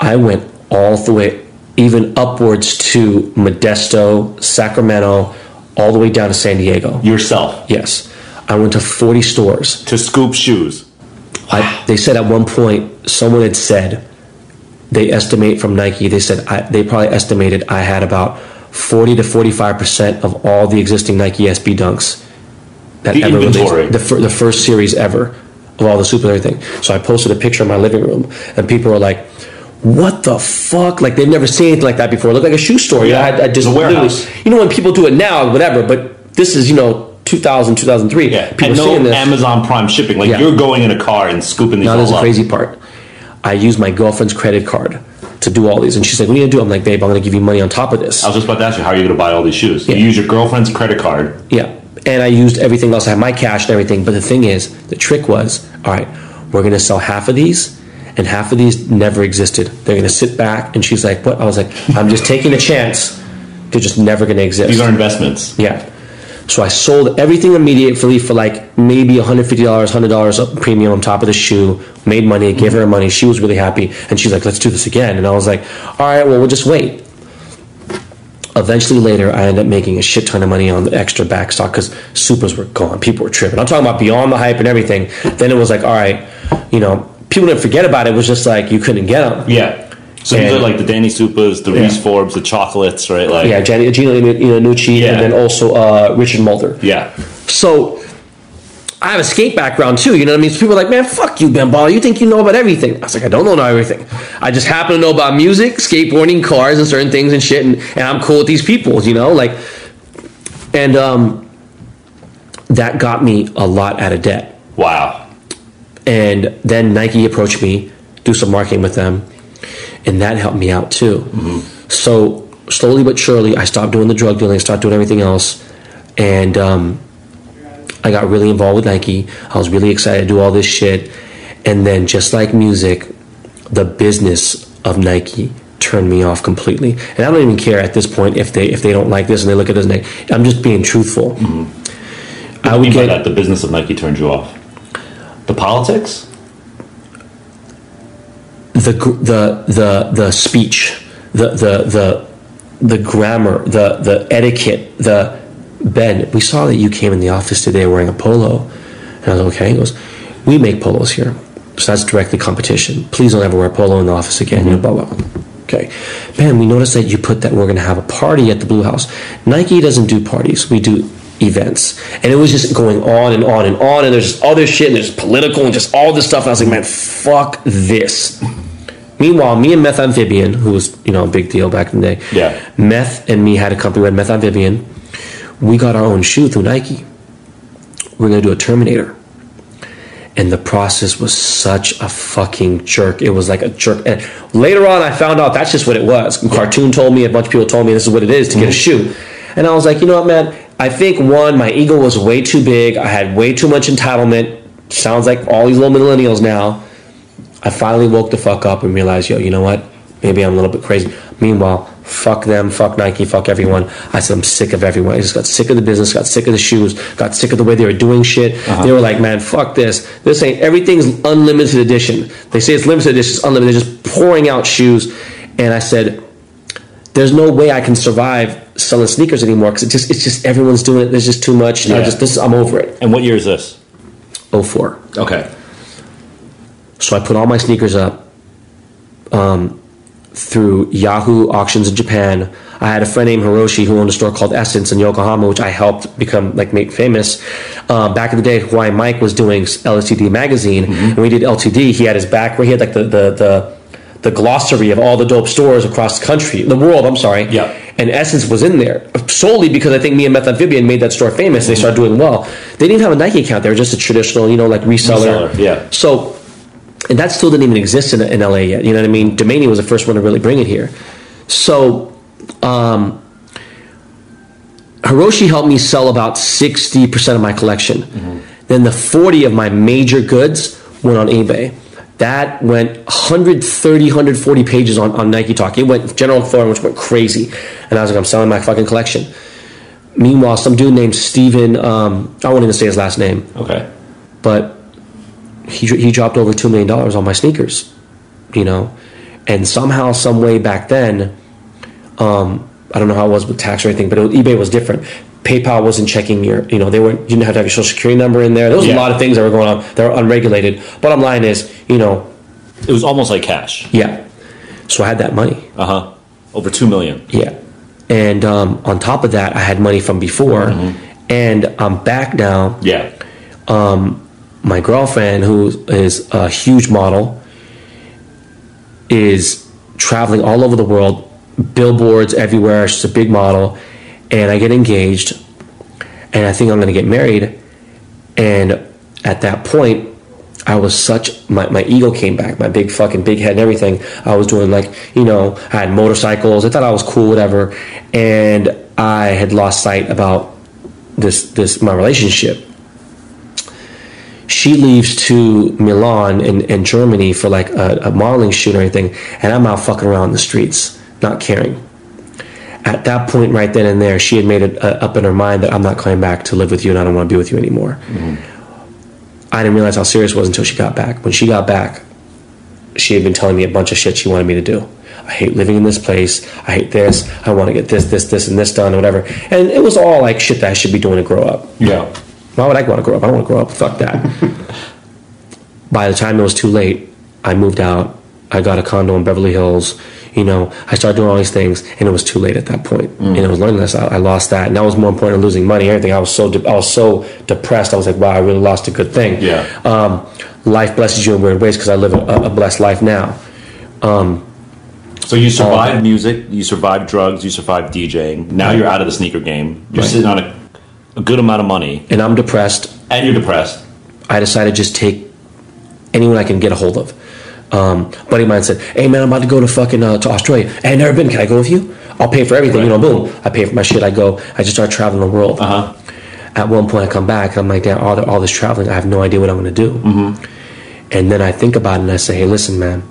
I went all the way, even upwards to Modesto, Sacramento, all the way down to San Diego. Yourself Yes. I went to 40 stores. to scoop shoes. I, they said at one point, someone had said, they estimate from Nike, they said, I, they probably estimated I had about 40 to 45% of all the existing Nike SB dunks that The ever inventory. released. The, the first series ever of all the super everything. So I posted a picture in my living room, and people were like, what the fuck? Like they've never seen anything like that before. It looked like a shoe store. Yeah, I, I just warehouse. you know when people do it now, whatever. But this is you know 2000, 2003. Yeah. people and no this. Amazon Prime shipping. Like Yeah. you're going in a car and scooping these Now there's a crazy part. I used my girlfriend's credit card to do all these, and she's like, "What are you gonna do?" I'm like, "Babe, I'm gonna give you money on top of this." I was just about to ask you, how are you going to buy all these shoes? Yeah. You use your girlfriend's credit card. Yeah, and I used everything else. I had my cash and everything. But the thing is, the trick was, all right, we're gonna sell half of these, and half of these never existed. They're gonna sit back, and she's like, what? I was like, I'm just taking a chance. They're just never gonna exist. These are investments. Yeah. So I sold everything immediately for like maybe $150, $100 premium on top of the shoe, made money, gave her money. She was really happy. And she's like, let's do this again. And I was like, all right, well, we'll just wait. Eventually, later, I ended up making a shit ton of money on the extra back stock because supers were gone. People were tripping. I'm talking about beyond the hype and everything. Then it was like, all right, you know, people didn't forget about it. It was just like you couldn't get them. Yeah. So these are like the Danny Supas, the Reese Forbes, the chocolates, right? Like Yeah, Gianni- Gino Iannucci, Yeah. and then also uh, Richard Mulder. yeah. So I have a skate background too, you know what I mean? So people are like, man, fuck you, Ben Ball. You think you know about everything. I was like, I don't know about everything. I just happen to know about music, skateboarding, cars, and certain things and shit, and, and I'm cool with these people, you know? Like, and um, that got me a lot out of debt. Wow. And then Nike approached me, do some marketing with them, and that helped me out too. So slowly but surely, I stopped doing the drug dealing, started doing everything else, and um, I got really involved with Nike. I was really excited to do all this shit, and then just like music, the business of Nike turned me off completely. And I don't even care at this point if they if they don't like this and they look at this. And they, I'm just being truthful. I What do you would get that? The business of Nike turned you off. The politics? The the the the speech, the the the the grammar, the the etiquette, the Ben. We saw that you came in the office today wearing a polo, and I was okay. He goes, we make polos here, so that's directly competition. Please don't ever wear polo in the office again. Know, blah blah. Okay, Ben. We noticed that you put that we're going to have a party at the Blue House. Nike doesn't do parties. We do events, and it was just going on and on and on. And there's other shit, and there's political, and just all this stuff. And I was like, man, fuck this. Meanwhile, me and Meth Amphibian, who was you know a big deal back in the day, Yeah. Meth and me had a company. We had Meth Amphibian. We got our own shoe through Nike. We are gonna do a Terminator, and the process was such a fucking jerk. It was like a jerk. And later on, I found out that's just what it was. Cartoon told me, a bunch of people told me this is what it is to get a mm-hmm. shoe, and I was like, you know what, man? I think one, my ego was way too big. I had way too much entitlement. Sounds like all these little millennials now. I finally woke the fuck up and realized, yo, you know what? Maybe I'm a little bit crazy. Meanwhile, fuck them, fuck Nike, fuck everyone. I said, I'm sick of everyone. I just got sick of the business, got sick of the shoes, got sick of the way they were doing shit. Uh-huh. They were like, man, fuck this. This ain't, everything's unlimited edition. They say it's limited edition, it's unlimited. They're just pouring out shoes. And I said, there's no way I can survive selling sneakers anymore because it just, it's just, everyone's doing it. There's just too much. I Yeah. just, this, I'm over it. And what year is this? 04. Okay. So I put all my sneakers up um, through Yahoo auctions in Japan. I had a friend named Hiroshi who owned a store called Essence in Yokohama, which I helped become like make famous. Uh, back in the day, Hawaiian Mike was doing LTD magazine, and we did LTD. He had his back where he had like the the the, the glossary of all the dope stores across the country, the world. I'm sorry. Yeah. And Essence was in there solely because I think me and Meth Amphibian made that store famous. They started doing well. They didn't have a Nike account. They were just a traditional, you know, like reseller. Reseller, yeah. So, and that still didn't even exist in, in LA yet. You know what I mean? Domani was the first one to really bring it here. So, um, Hiroshi helped me sell about 60% of my collection. Then the 40 of my major goods went on eBay. That went 130, 140 pages on, on Nike Talk. It went General Forum, which went crazy. And I was like, I'm selling my fucking collection. Meanwhile, some dude named Steven, um, I won't even say his last name, Okay. but he he dropped over two million dollars on my sneakers, you know, and somehow, some way back then, um, I don't know how it was with tax or anything, but it eBay was different. PayPal wasn't checking your, you know, they weren't. You didn't have to have your social security number in there. There was Yeah. a lot of things that were going on that were unregulated. Bottom line is, you know, It was almost like cash. yeah. So I had that money. Uh huh. Over two million. Yeah. And um, on top of that, I had money from before, and I'm back now. Yeah. My girlfriend, who is a huge model, is traveling all over the world, billboards everywhere. She's a big model, and I get engaged, and I think I'm going to get married. And at that point, I was such my, my ego came back, my big fucking big head and everything. I was doing like you know I had motorcycles. I thought I was cool, whatever, and I had lost sight about this this my relationship. She leaves to Milan in, in Germany for like a, a modeling shoot or anything, and I'm out fucking around the streets, not caring. At that point, right then and there, she had made it uh, up in her mind that I'm not coming back to live with you, and I don't want to be with you anymore. I didn't realize how serious it was until she got back. When she got back, she had been telling me a bunch of shit she wanted me to do. I hate living in this place. I hate this. I want to get this, this, this, and this done, or whatever. And it was all like shit that I should be doing to grow up. Yeah. Why would I want to grow up? I don't want to grow up. Fuck that. By the time it was too late, I moved out. I got a condo in Beverly Hills. You know, I started doing all these things, and it was too late at that point. Mm. And it was learning this. I, I lost that, and that was more important than losing money. Everything. I was so de- I was so depressed. I was like, wow, I really lost a good thing. Yeah. Um, life blesses you in weird ways because I live a, a blessed life now. Um, so you uh, survived music, you survived drugs, you survived DJing. Now you're out of the sneaker game. You're Right. sitting on a, a good amount of money, And I'm depressed. and you're depressed. I decided to just take anyone I can get a hold of. Um, buddy of mine said, "Hey man, I'm about to go to fucking uh, to Australia. I ain't never been. Can I go with you? I'll pay for everything. You know, boom. I pay for my shit. I go. I just start traveling the world. Uh huh. At one point, I come back and I'm like, damn, all, the, all this traveling, I have no idea what I'm going to do. Mm-hmm. And then I think about it and I say, hey, listen, man.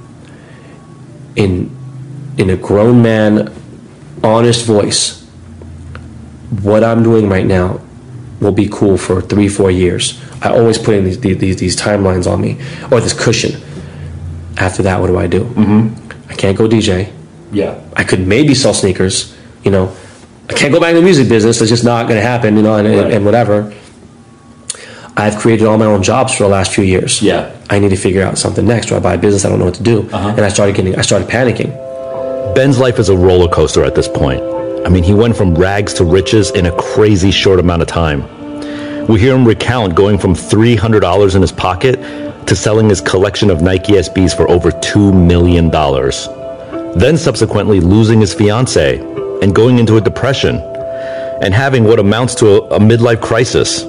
In in a grown man, honest voice, what I'm doing right now will be cool for three, four years. I always put in these these, these timelines on me or this cushion. After that, what do I do? Mm-hmm. I can't go DJ. Yeah. I could maybe sell sneakers, you know. I can't go back in the music business. It's just not going to happen, you know, and, Right. and whatever. I've created all my own jobs for the last few years. Yeah. I need to figure out something next. Do I buy a business? I don't know what to do. Uh-huh. And I started getting, I started panicking. Ben's life is a roller coaster at this point. I mean, he went from rags to riches in a crazy short amount of time. We hear him recount going from $300 in his pocket to selling his collection of Nike SBs for over $2 million. Then subsequently losing his fiance and going into a depression and having what amounts to a, a midlife crisis.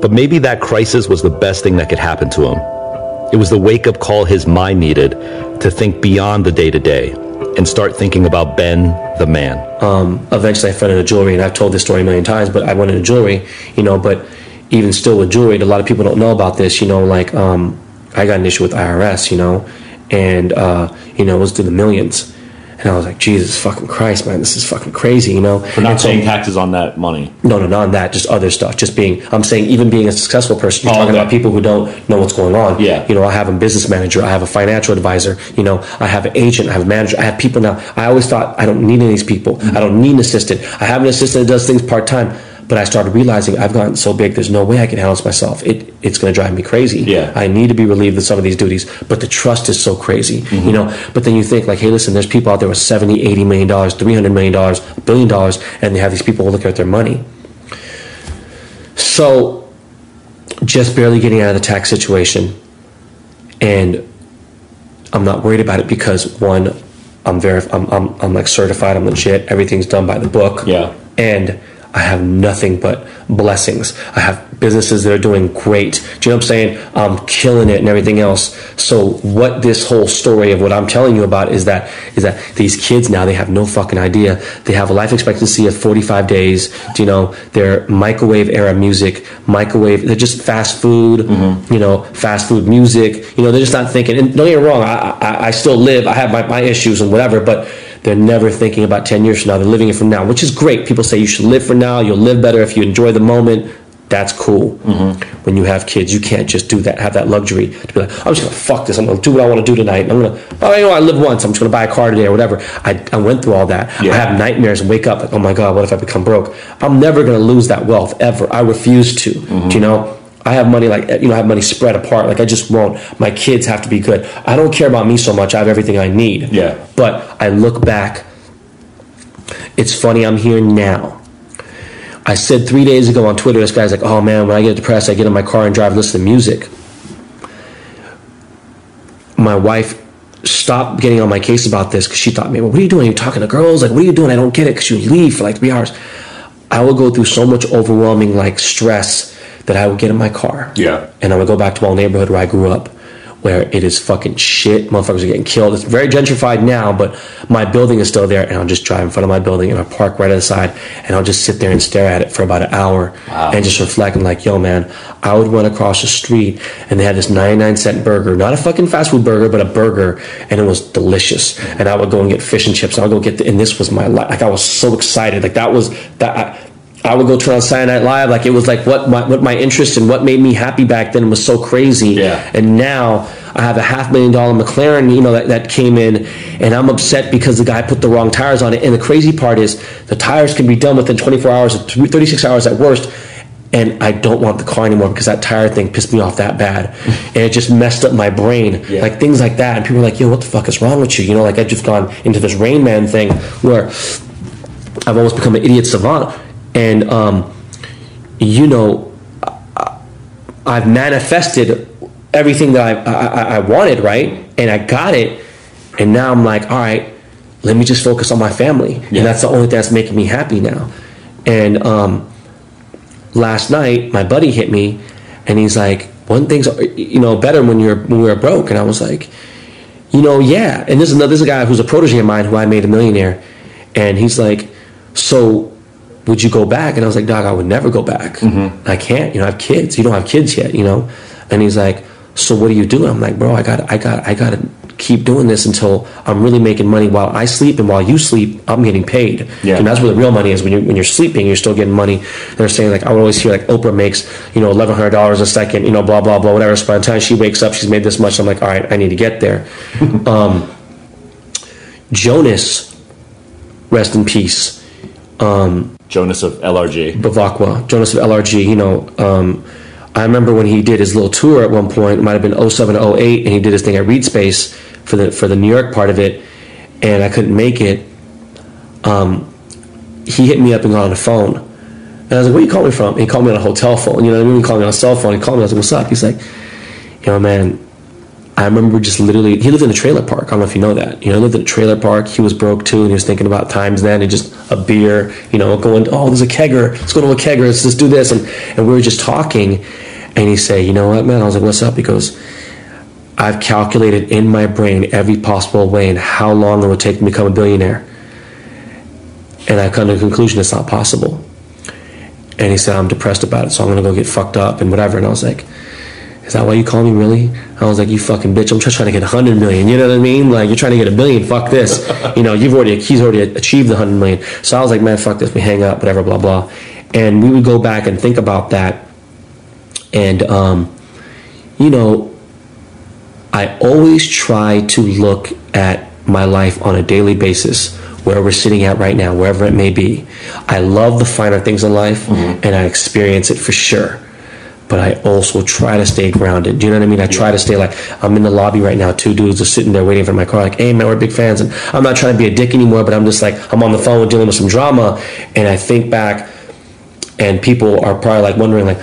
But maybe that crisis was the best thing that could happen to him. It was the wake up call his mind needed to think beyond the day to day and start thinking about Ben, the man. Um, eventually, I fell into jewelry, and I've told this story a million times, but I went into jewelry, you know, but even still with jewelry, a lot of people don't know about this, you know, like um, I got an issue with IRS, you know, and, uh, you know, it was to the millions. And I was like, Jesus fucking Christ, man, this is fucking crazy, you know? For not And so- paying taxes on that money. No, no, not on that. Just other stuff. Just being. I'm saying even being a successful person. You're Oh, talking okay. about people who don't know what's going on. Yeah. You know, I have a business manager. I have a financial advisor. You know, I have an agent. I have a manager. I have people now. I always thought I don't need any of these people. Mm-hmm. I don't need an assistant. I have an assistant that does things part time. But I started realizing I've gotten so big. There's no way I can handle this myself. It it's going to drive me crazy. Yeah. I need to be relieved of some of these duties. But the trust is so crazy. Mm-hmm. You know. But then you think like, hey, listen. There's people out there with 70, 80 million dollars, 300 million dollars, a billion dollars, and they have these people looking at their money. So, just barely getting out of the tax situation, and I'm not worried about it because one, I'm very, I'm, I'm, I'm like certified, I'm legit, everything's done by the book, Yeah. and I have nothing but blessings. I have businesses that are doing great. Do you know what I'm saying? I'm killing it and everything else. So what this whole story of what I'm telling you about is that is that these kids now they have no fucking idea. They have a life expectancy of 45 days. Do you know? They're microwave era music, microwave. They're just fast food. Mm-hmm. You know, fast food music. You know, they're just not thinking. And don't get me wrong. I I, I still live. I have my, my issues and whatever, but they're never thinking about 10 years from now. They're living it from now, which is great. People say you should live for now. You'll live better if you enjoy the moment. That's cool. Mm-hmm. When you have kids, you can't just do that, have that luxury to be like, I'm just gonna fuck this. I'm gonna do what I want to do tonight. I'm gonna, oh, you know, I live once. I'm just gonna buy a car today or whatever. I, I went through all that. Yeah. I have nightmares and wake up like, oh my God, what if I become broke? I'm never gonna lose that wealth ever. I refuse to. Do you mm-hmm. know? I have money like you know, I have money spread apart. Like I just won't. My kids have to be good. I don't care about me so much. I have everything I need. Yeah. But I look back. It's funny. I'm here now. I said three days ago on Twitter, this guy's like, "Oh man, when I get depressed, I get in my car and drive, listen to music." My wife stopped getting on my case about this because she thought, "Man, what are you doing? Are you talking to girls? Like, what are you doing? I don't get it." Because you leave for like three hours. I will go through so much overwhelming like stress that I would get in my car Yeah. and I would go back to my neighborhood where I grew up, where it is fucking shit. Motherfuckers are getting killed. It's very gentrified now, but my building is still there, and I'll just drive in front of my building and I'll park right at the side, and I'll just sit there and stare at it for about an hour Wow. and just reflect and like, yo, man, I would run across the street and they had this 99 cent burger, not a fucking fast food burger, but a burger, and it was delicious. And I would go and get fish and chips. And I would go get, the, and this was my life. Like I was so excited. Like that was that. I, I would go turn on Saturday Night Live. Like it was like what my what my interest and what made me happy back then was so crazy. Yeah. And now I have a half million dollar McLaren, you know, that, that came in, and I'm upset because the guy put the wrong tires on it. And the crazy part is the tires can be done within 24 hours, 36 hours at worst. And I don't want the car anymore because that tire thing pissed me off that bad. and it just messed up my brain. Yeah. Like things like that. And people are like, yo, what the fuck is wrong with you? You know, like I've just gone into this Rain Man thing where I've almost become an idiot savant. And, um, you know, I- I've manifested everything that I, I, I wanted, right? And I got it. And now I'm like, all right, let me just focus on my family. Yeah. And that's the only thing that's making me happy now. And um, last night, my buddy hit me and he's like, one thing's, you know, better when you're, when we were broke. And I was like, you know, yeah. And this is another, this is a guy who's a protege of mine who I made a millionaire. And he's like, so would you go back? And I was like, dog, I would never go back. I can't, you know, I have kids. You don't have kids yet, you know? And he's like, so what do you do? I'm like, bro, I got, I got, I got to keep doing this until I'm really making money while I sleep and while you sleep, I'm getting paid. Yeah. And that's where the real money is. When you're, when you're sleeping, you're still getting money. They're saying like, I would always hear like Oprah makes, you know, $1,100 a second, you know, blah, blah, blah, whatever. So by the time she wakes up, she's made this much. I'm like, all right, I need to get there. um, Jonas, rest in peace. Jonas of LRG. Bevacqua, Jonas of LRG, you know, um, I remember when he did his little tour at one point, it might have been 07 08, and he did his thing at Reed Space for the for the New York part of it, and I couldn't make it. Um, he hit me up and got on the phone. And I was like, where you call me from? And he called me on a hotel phone. You know what I mean? He called me on a cell phone. He called me. I was like, what's up? He's like, yo, man, I remember just literally, he lived in a trailer park. I don't know if you know that. You know, he lived in a trailer park. He was broke too, and he was thinking about times then and just a beer, you know, going, oh, there's a kegger. Let's go to a kegger. Let's just do this. And, and we were just talking, and he said, you know what, man? I was like, what's up? He goes, I've calculated in my brain every possible way and how long it would take to become a billionaire. And I come to the conclusion it's not possible. And he said, I'm depressed about it, so I'm gonna go get fucked up and whatever. And I was like, is that why you call me really? I was like, you fucking bitch. I'm just trying to get hundred million. You know what I mean? Like you're trying to get a billion. Fuck this. you know, you've already he's already achieved the hundred million. So I was like, man, fuck this. We hang up, whatever, blah blah. And we would go back and think about that. And um, you know, I always try to look at my life on a daily basis, where we're sitting at right now, wherever it may be. I love the finer things in life, and I experience it for sure. But I also try to stay grounded. Do you know what I mean? I try to stay like I'm in the lobby right now. Two dudes are sitting there waiting for my car. Like, hey man, we're big fans, and I'm not trying to be a dick anymore. But I'm just like I'm on the phone dealing with some drama, and I think back and people are probably like wondering like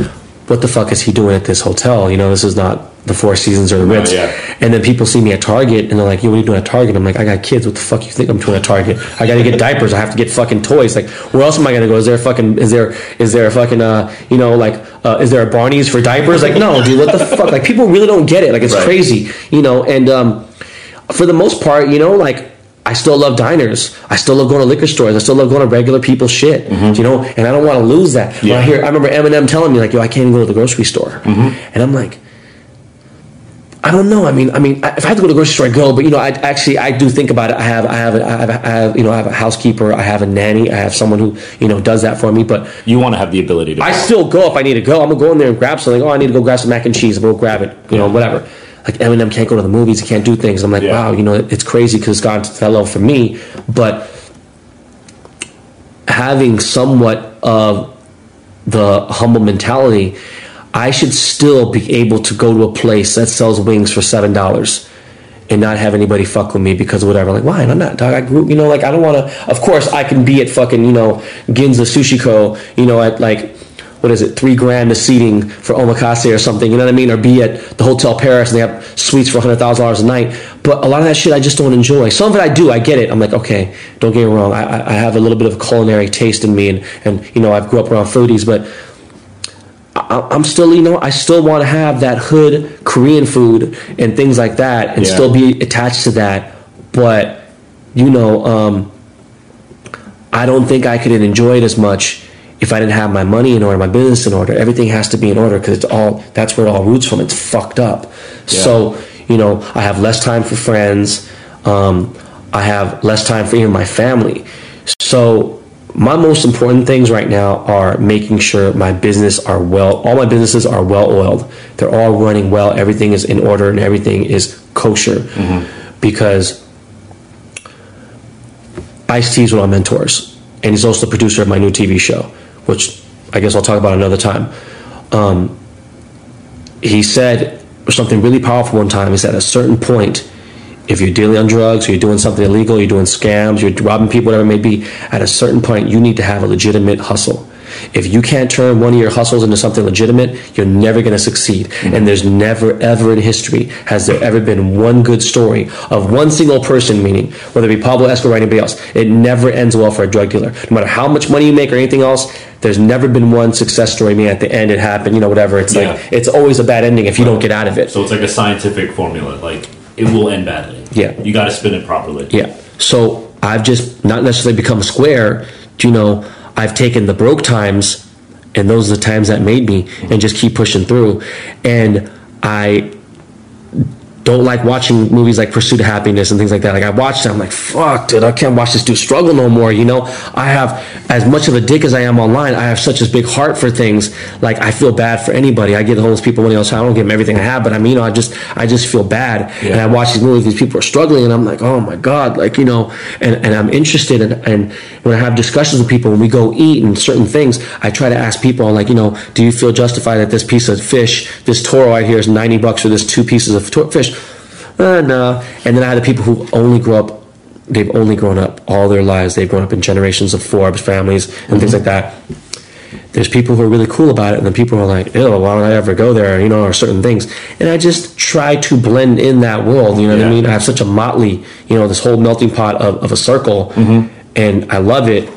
what the fuck is he doing at this hotel? You know this is not the four seasons or the ritz yeah. and then people see me at target and they're like yo what are you doing at target? I'm like i got kids. What the fuck you think i'm doing at target? I gotta get diapers. I have to get fucking toys. Like where else am i gonna go? Is there a fucking is there is there a fucking uh you know like uh, is there a barney's for diapers? Like no dude what the fuck? Like people really don't get it. Like it's Right. crazy you know? And um for the most part, you know, like I still love diners. I still love going to liquor stores. I still love going to regular people's shit. Mm-hmm. You know, and I don't want to lose that. When I Yeah. hear, I remember Eminem telling me like, "Yo, I can't even go to the grocery store," mm-hmm. and I'm like. I don't know. I mean, I mean, if I had to go to the grocery store, I go. But you know, I actually I do think about it. I have, I have, I have, I have, you know, I have a housekeeper. I have a nanny. I have someone who you know does that for me. But You want to have the ability to. I still go if I need to go. I'm gonna go in there and grab something. Oh, I need to go grab some mac and cheese. I'm gonna grab it. You know, whatever. Like Eminem can't go to the movies. He can't do things. I'm like, Yeah. wow. You know, it's crazy because to that level for me. But having somewhat of the humble mentality, I should still be able to go to a place that sells wings for seven dollars and not have anybody fuck with me because of whatever. Like, why? I'm not, dog. I grew, you know, like I don't want to. Of course, I can be at fucking, you know, Ginza Sushi-ko. You know, at like. What is it? Three grand a seating for omakase or something. You know what I mean? Or be at the Hotel Paris and they have suites for hundred thousand dollars a night. But a lot of that shit I just don't enjoy. Some of it I do. I get it. I'm like, okay, don't get me wrong. I, I- have a little bit of culinary taste in me, and and you know, I've grew up around foodies, but I, I'm still, you know, I still want to have that hood Korean food and things like that, and Yeah. still be attached to that. But you know, um, I don't think I could enjoy it as much if I didn't have my money in order, my business in order. Everything has to be in order because it's all that's where it all roots from. It's fucked up. So you know, I have less time for friends. Um, I have less time for even my family. So my most important things right now are making sure my business are well. All my businesses are well oiled. They're all running well. Everything is in order and everything is kosher. Because Ice T is one of my mentors, and he's also the producer of my new TV show, which I guess I'll talk about another time. Um, he said something really powerful one time. He said, at a certain point, if you're dealing on drugs or you're doing something illegal, you're doing scams, you're robbing people, whatever it may be, at a certain point, you need to have a legitimate hustle. If you can't turn one of your hustles into something legitimate, you're never going to succeed. Mm-hmm. And there's never, ever in history has there ever been one good story of one single person, meaning whether it be Pablo Escobar or anybody else. It never ends well for a drug dealer. No matter how much money you make or anything else, there's never been one success story. Meaning at the end it happened, you know, whatever. It's Yeah. like it's always a bad ending if you don't get out of it. So it's like a scientific formula. Like it will end badly. Yeah. You got to spin it properly. Yeah. So I've just not necessarily become square. Do you know, I've taken the broke times, and those are the times that made me, and just keep pushing through. And I don't like watching movies like Pursuit of Happiness and things like that. Like I watched it, I'm like, fuck, dude, I can't watch this dude struggle no more. You know, I have as much of a dick as I am online. I have such a big heart for things. Like I feel bad for anybody. I give homeless people money all the time. I don't give them everything I have, but I mean, you know, I just, I just feel bad. And I watch these movies. These people are struggling, and I'm like, oh my god, like you know, and and I'm interested. And and when I have discussions with people, when we go eat and certain things, I try to ask people like, you know, do you feel justified that this piece of fish, this toro right here, is ninety bucks for this two pieces of fish? Uh, no. And then I have the people who only grew up, they've only grown up all their lives. They've grown up in generations of Forbes families and things like that. There's people who are really cool about it, and then people who are like, ew, why would I ever go there? You know, or certain things. And I just try to blend in that world. You know what I mean? I have such a motley, you know, this whole melting pot of, of a circle, and I love it.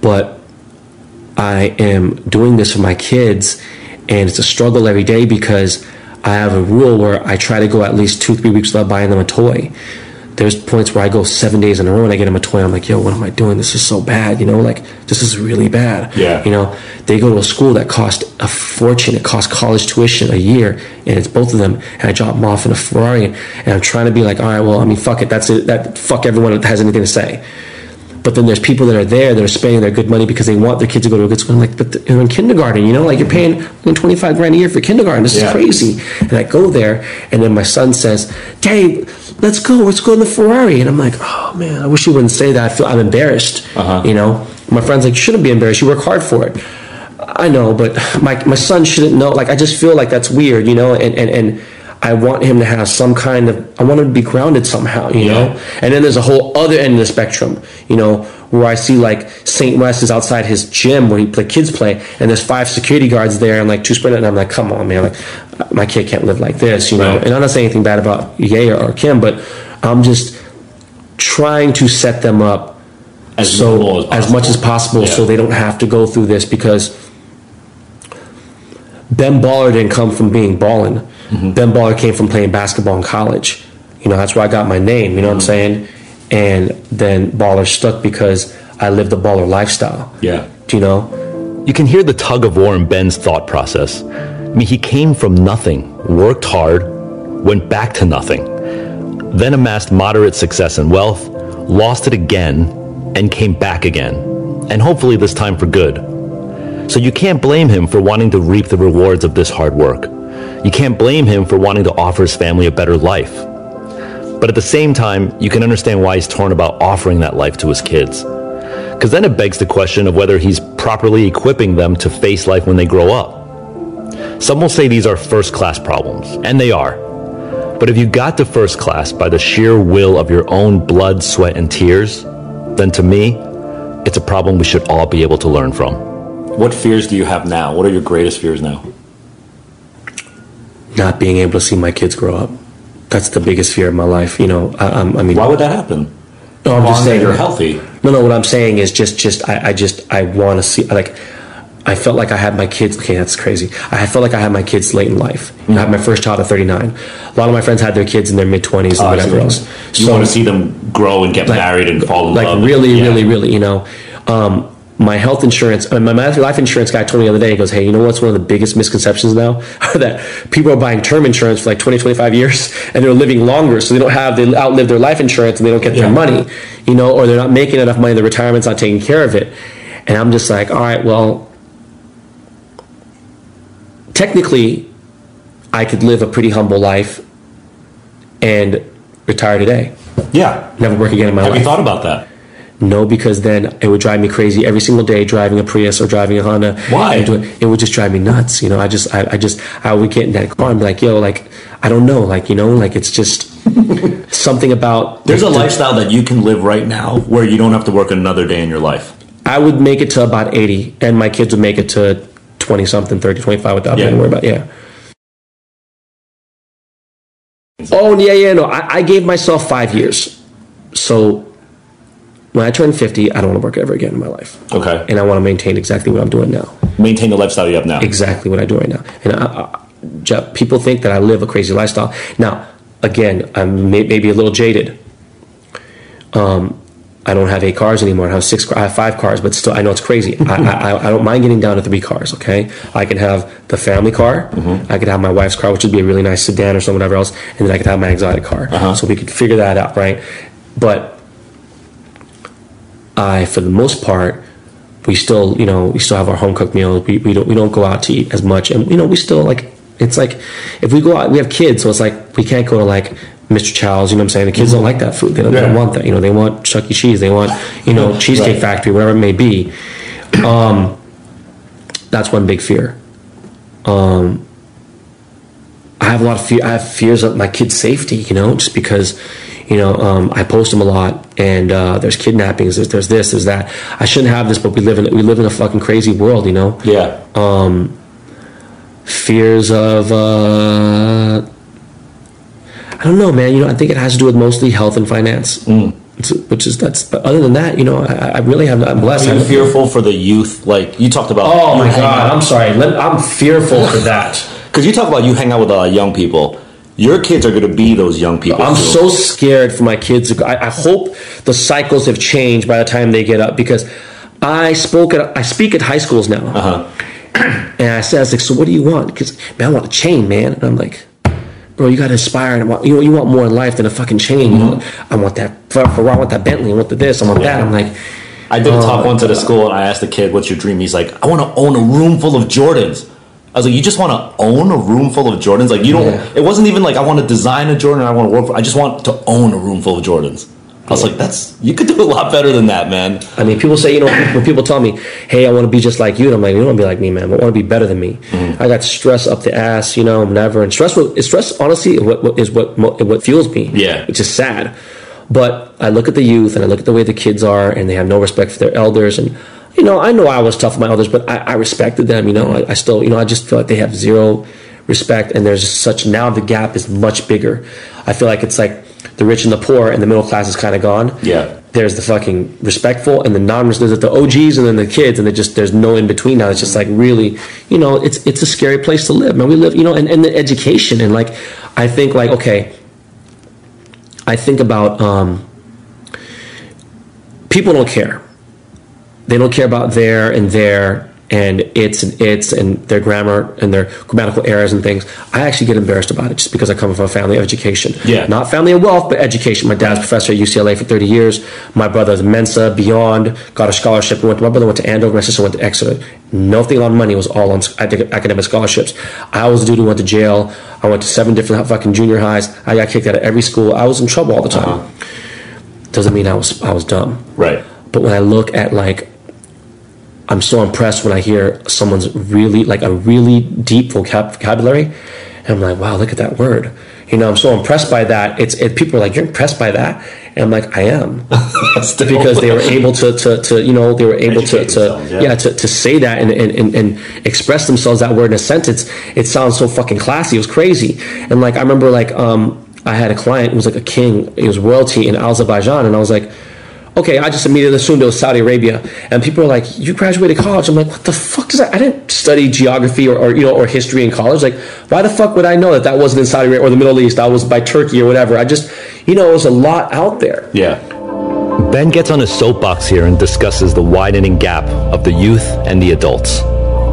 But I am doing this for my kids, and it's a struggle every day because I have a rule where I try to go at least two, three weeks without buying them a toy. There's points where I go seven days in a row and I get them a toy. I'm like, yo, what am I doing? This is so bad. You know, like this is really bad. Yeah. You know, they go to a school that cost a fortune. It costs college tuition a year, and it's both of them. And I drop them off in a Ferrari, and I'm trying to be like, all right, well, I mean, fuck it. That's it. That fuck everyone that has anything to say. But then there's people that are there that are spending their good money because they want their kids to go to a good school. I'm like, but they're in kindergarten, you know, like you're paying 25 grand a year for kindergarten. This Yeah. is crazy. And I go there, and then my son says, Dave, let's go. Let's go in the Ferrari. And I'm like, oh man, I wish you wouldn't say that. I feel I'm embarrassed. Uh-huh. You know, my friend's like, you shouldn't be embarrassed. You work hard for it. I know, but my my son shouldn't know. Like, I just feel like that's weird, you know, and and and. I want him to have some kind of. I want him to be grounded somehow, you Yeah. know. And then there's a whole other end of the spectrum, you know, where I see like Saint West is outside his gym where he play kids play, and there's five security guards there and like two sprinters, and I'm like, come on, man, like my kid can't live like this, you know. Right. And I'm not saying anything bad about Ye or, or Kim, but I'm just trying to set them up As so as as much as possible Yeah. so they don't have to go through this because Ben Baller didn't come from being ballin'. Mm-hmm. Ben Baller came from playing basketball in college. You know, that's where I got my name, you know what I'm Mm-hmm. saying? And then Baller stuck because I lived the baller lifestyle. Yeah. Do you know? You can hear the tug of war in Ben's thought process. I mean, he came from nothing, worked hard, went back to nothing, then amassed moderate success and wealth, lost it again, and came back again. And hopefully this time for good. So you can't blame him for wanting to reap the rewards of this hard work. You can't blame him for wanting to offer his family a better life. But at the same time, you can understand why he's torn about offering that life to his kids. Because then it begs the question of whether he's properly equipping them to face life when they grow up. Some will say these are first class problems, and they are. But if you got to first class by the sheer will of your own blood, sweat, and tears, then to me, it's a problem we should all be able to learn from. What fears do you have now? What are your greatest fears now? Not being able to see my kids grow up. That's the biggest fear of my life. You know, I, I'm- I mean, Why would that happen? no, I'm just saying you're healthy. No, no. What I'm saying is just, just I, I just, I want to see. Like, I felt like I had my kids. Okay, that's crazy. I felt like I had my kids late in life. Know, I had my first child at 39. A lot of my friends had their kids in their mid 20s and whatever else. You want to see them grow and get married and fall in like love. Like really, Yeah. really, really, you know. Um, my health insurance, uh, my life insurance guy told me the other day, he goes, Hey, you know what's one of the biggest misconceptions now? That people are buying term insurance for like 20, 25 years and they're living longer. So they don't have, they outlive their life insurance and they don't get Yeah. their money, you know, or they're not making enough money, the retirement's not taking care of it. And I'm just like, All right, well, technically, I could live a pretty humble life and retire today, Yeah. never work again in my Have life. you thought about that? No, because then it would drive me crazy every single day driving a Prius or driving a Honda. Why? And doing- It would just drive me nuts. You know, I just, I, I just, I would get in that car and be like, yo, like, I don't know, like, you know, like it's just something about. There's a the- lifestyle that you can live right now where you don't have to work another day in your life. I would make it to about 80, and my kids would make it to 20 something, 30, 25 without Yeah. having to worry about, yeah. Oh, yeah, yeah, no, I, I gave myself five years. So when I turn 50, I don't want to work ever again in my life. Okay. And I want to maintain exactly what I'm doing now. Maintain the lifestyle you have now. exactly what I do right now. And I, I, people think that I live a crazy lifestyle. Now, again, I'm may, maybe a little jaded. Um, I don't have eight cars anymore. I have six. I have five cars, but still, I know it's crazy. I, I, I don't mind getting down to three cars. Okay, I can have the family car. I could have my wife's car, which would be a really nice sedan or something, whatever else, and then I could have my exotic car. So we could figure that out, right? But I, for the most part, we still, you know, we still have our home cooked meals. We, we don't we don't go out to eat as much, and you know, we still like. It's like if we go out, we have kids, so it's like we can't go to like Mr. Chow's. You know what I'm saying? The kids don't like that food. They don't, they don't want that. You know, they want Chuck E. Cheese. They want you know Cheesecake Right. Factory, whatever it may be. Um, that's one big fear. Um, I have a lot of fear. I have fears of my kids' safety. You know, just because, you know, um, I post them a lot, and uh, there's kidnappings. There's, there's this. There's that. I shouldn't have this, but we live in we live in a fucking crazy world. You know, Yeah. Um, fears of. Uh, I don't know, man. You know, I think it has to do with mostly health and finance. It's- Which is that's. But other than that, you know, I, I really have. I'm blessed. Are you I- fearful for the youth? Like you talked about. Oh my god! out- I'm sorry. I'm fearful for that. Because you talk about you hang out with uh, young people. Your kids are going to be those young people. I'm too. so scared for my kids. I, I hope the cycles have changed by the time they get up because I spoke at I speak at high schools now, Uh-huh. and I said, I was like, so what do you want? Because man, I want a chain, man. And I'm like, bro, you got to inspire and want, you know, you want more in life than a fucking chain. You know, I want that Ferrari, I want that Bentley, I want the this, I want that. I'm like, I did a Oh talk my once at a school, and I asked the kid, "What's your dream?" He's like, "I want to own a room full of Jordans." I was like, "You just want to own a room full of Jordans? Like you don't? Yeah. It wasn't even like I want to design a Jordan. Or I want to work for. I just want to own a room full of Jordans." I was like, "That's you could do a lot better than that, man." I mean, people say, you know, when people tell me, hey, I want to be just like you, and I'm like, you don't want to be like me, man. I want to be better than me. Mm-hmm. I got stress up the ass, you know, never. And stress, stress, honestly, is what, what is what what fuels me. Yeah. which is sad. But I look at the youth and I look at the way the kids are, and they have no respect for their elders. And you know, I know I was tough with my elders, but I, I respected them. You know, I, I still, you know, I just feel like they have zero respect, and there's such now the gap is much bigger. I feel like it's like the rich and the poor, and the middle class is kind of gone Yeah. there's the fucking respectful and the non there's the OGs and then the kids and they just there's no in between now. It's just like really, you know, it's it's a scary place to live. Man, we live, you know, and, and the education and like I think like okay, I think about um, people don't care. They don't care about there and there and it's and it's and their grammar and their grammatical errors and things. I actually get embarrassed about it just because I come from a family of education. Yeah. Not family of wealth, but education. My dad's professor at UCLA for 30 years. My brother's Mensa, Beyond, got a scholarship. Went to, my brother went to Andover. My sister went to Exeter. Nothing on money. Was all on academic scholarships. I was a dude who went to jail. I went to seven different fucking junior highs. I got kicked out of every school. I was in trouble all the time. Uh-huh. Doesn't mean I was I was dumb. Right. But when I look at like, I'm so impressed when I hear someone's really like a really deep vocab- vocabulary, and I'm like, wow, look at that word. You know, I'm so impressed by that. It's it, people are like, you're impressed by that, and I'm like, I am, because they were able to to, to you know they were able to, Educate to yeah. yeah to, to say that and, and, and, and express themselves that word in a sentence. It sounds so fucking classy. It was crazy, and like I remember like um I had a client who was like a king. He was royalty in Azerbaijan, and I was like okay, I just immediately assumed it was Saudi Arabia, and people are like, "You graduated college." I'm like, "What the fuck is that?" I didn't study geography or, or you know or history in college. Like, why the fuck would I know that that wasn't in Saudi Arabia or the Middle East? I was by Turkey or whatever. I just, you know, it was a lot out there. Yeah. Ben gets on his soapbox here and discusses the widening gap of the youth and the adults.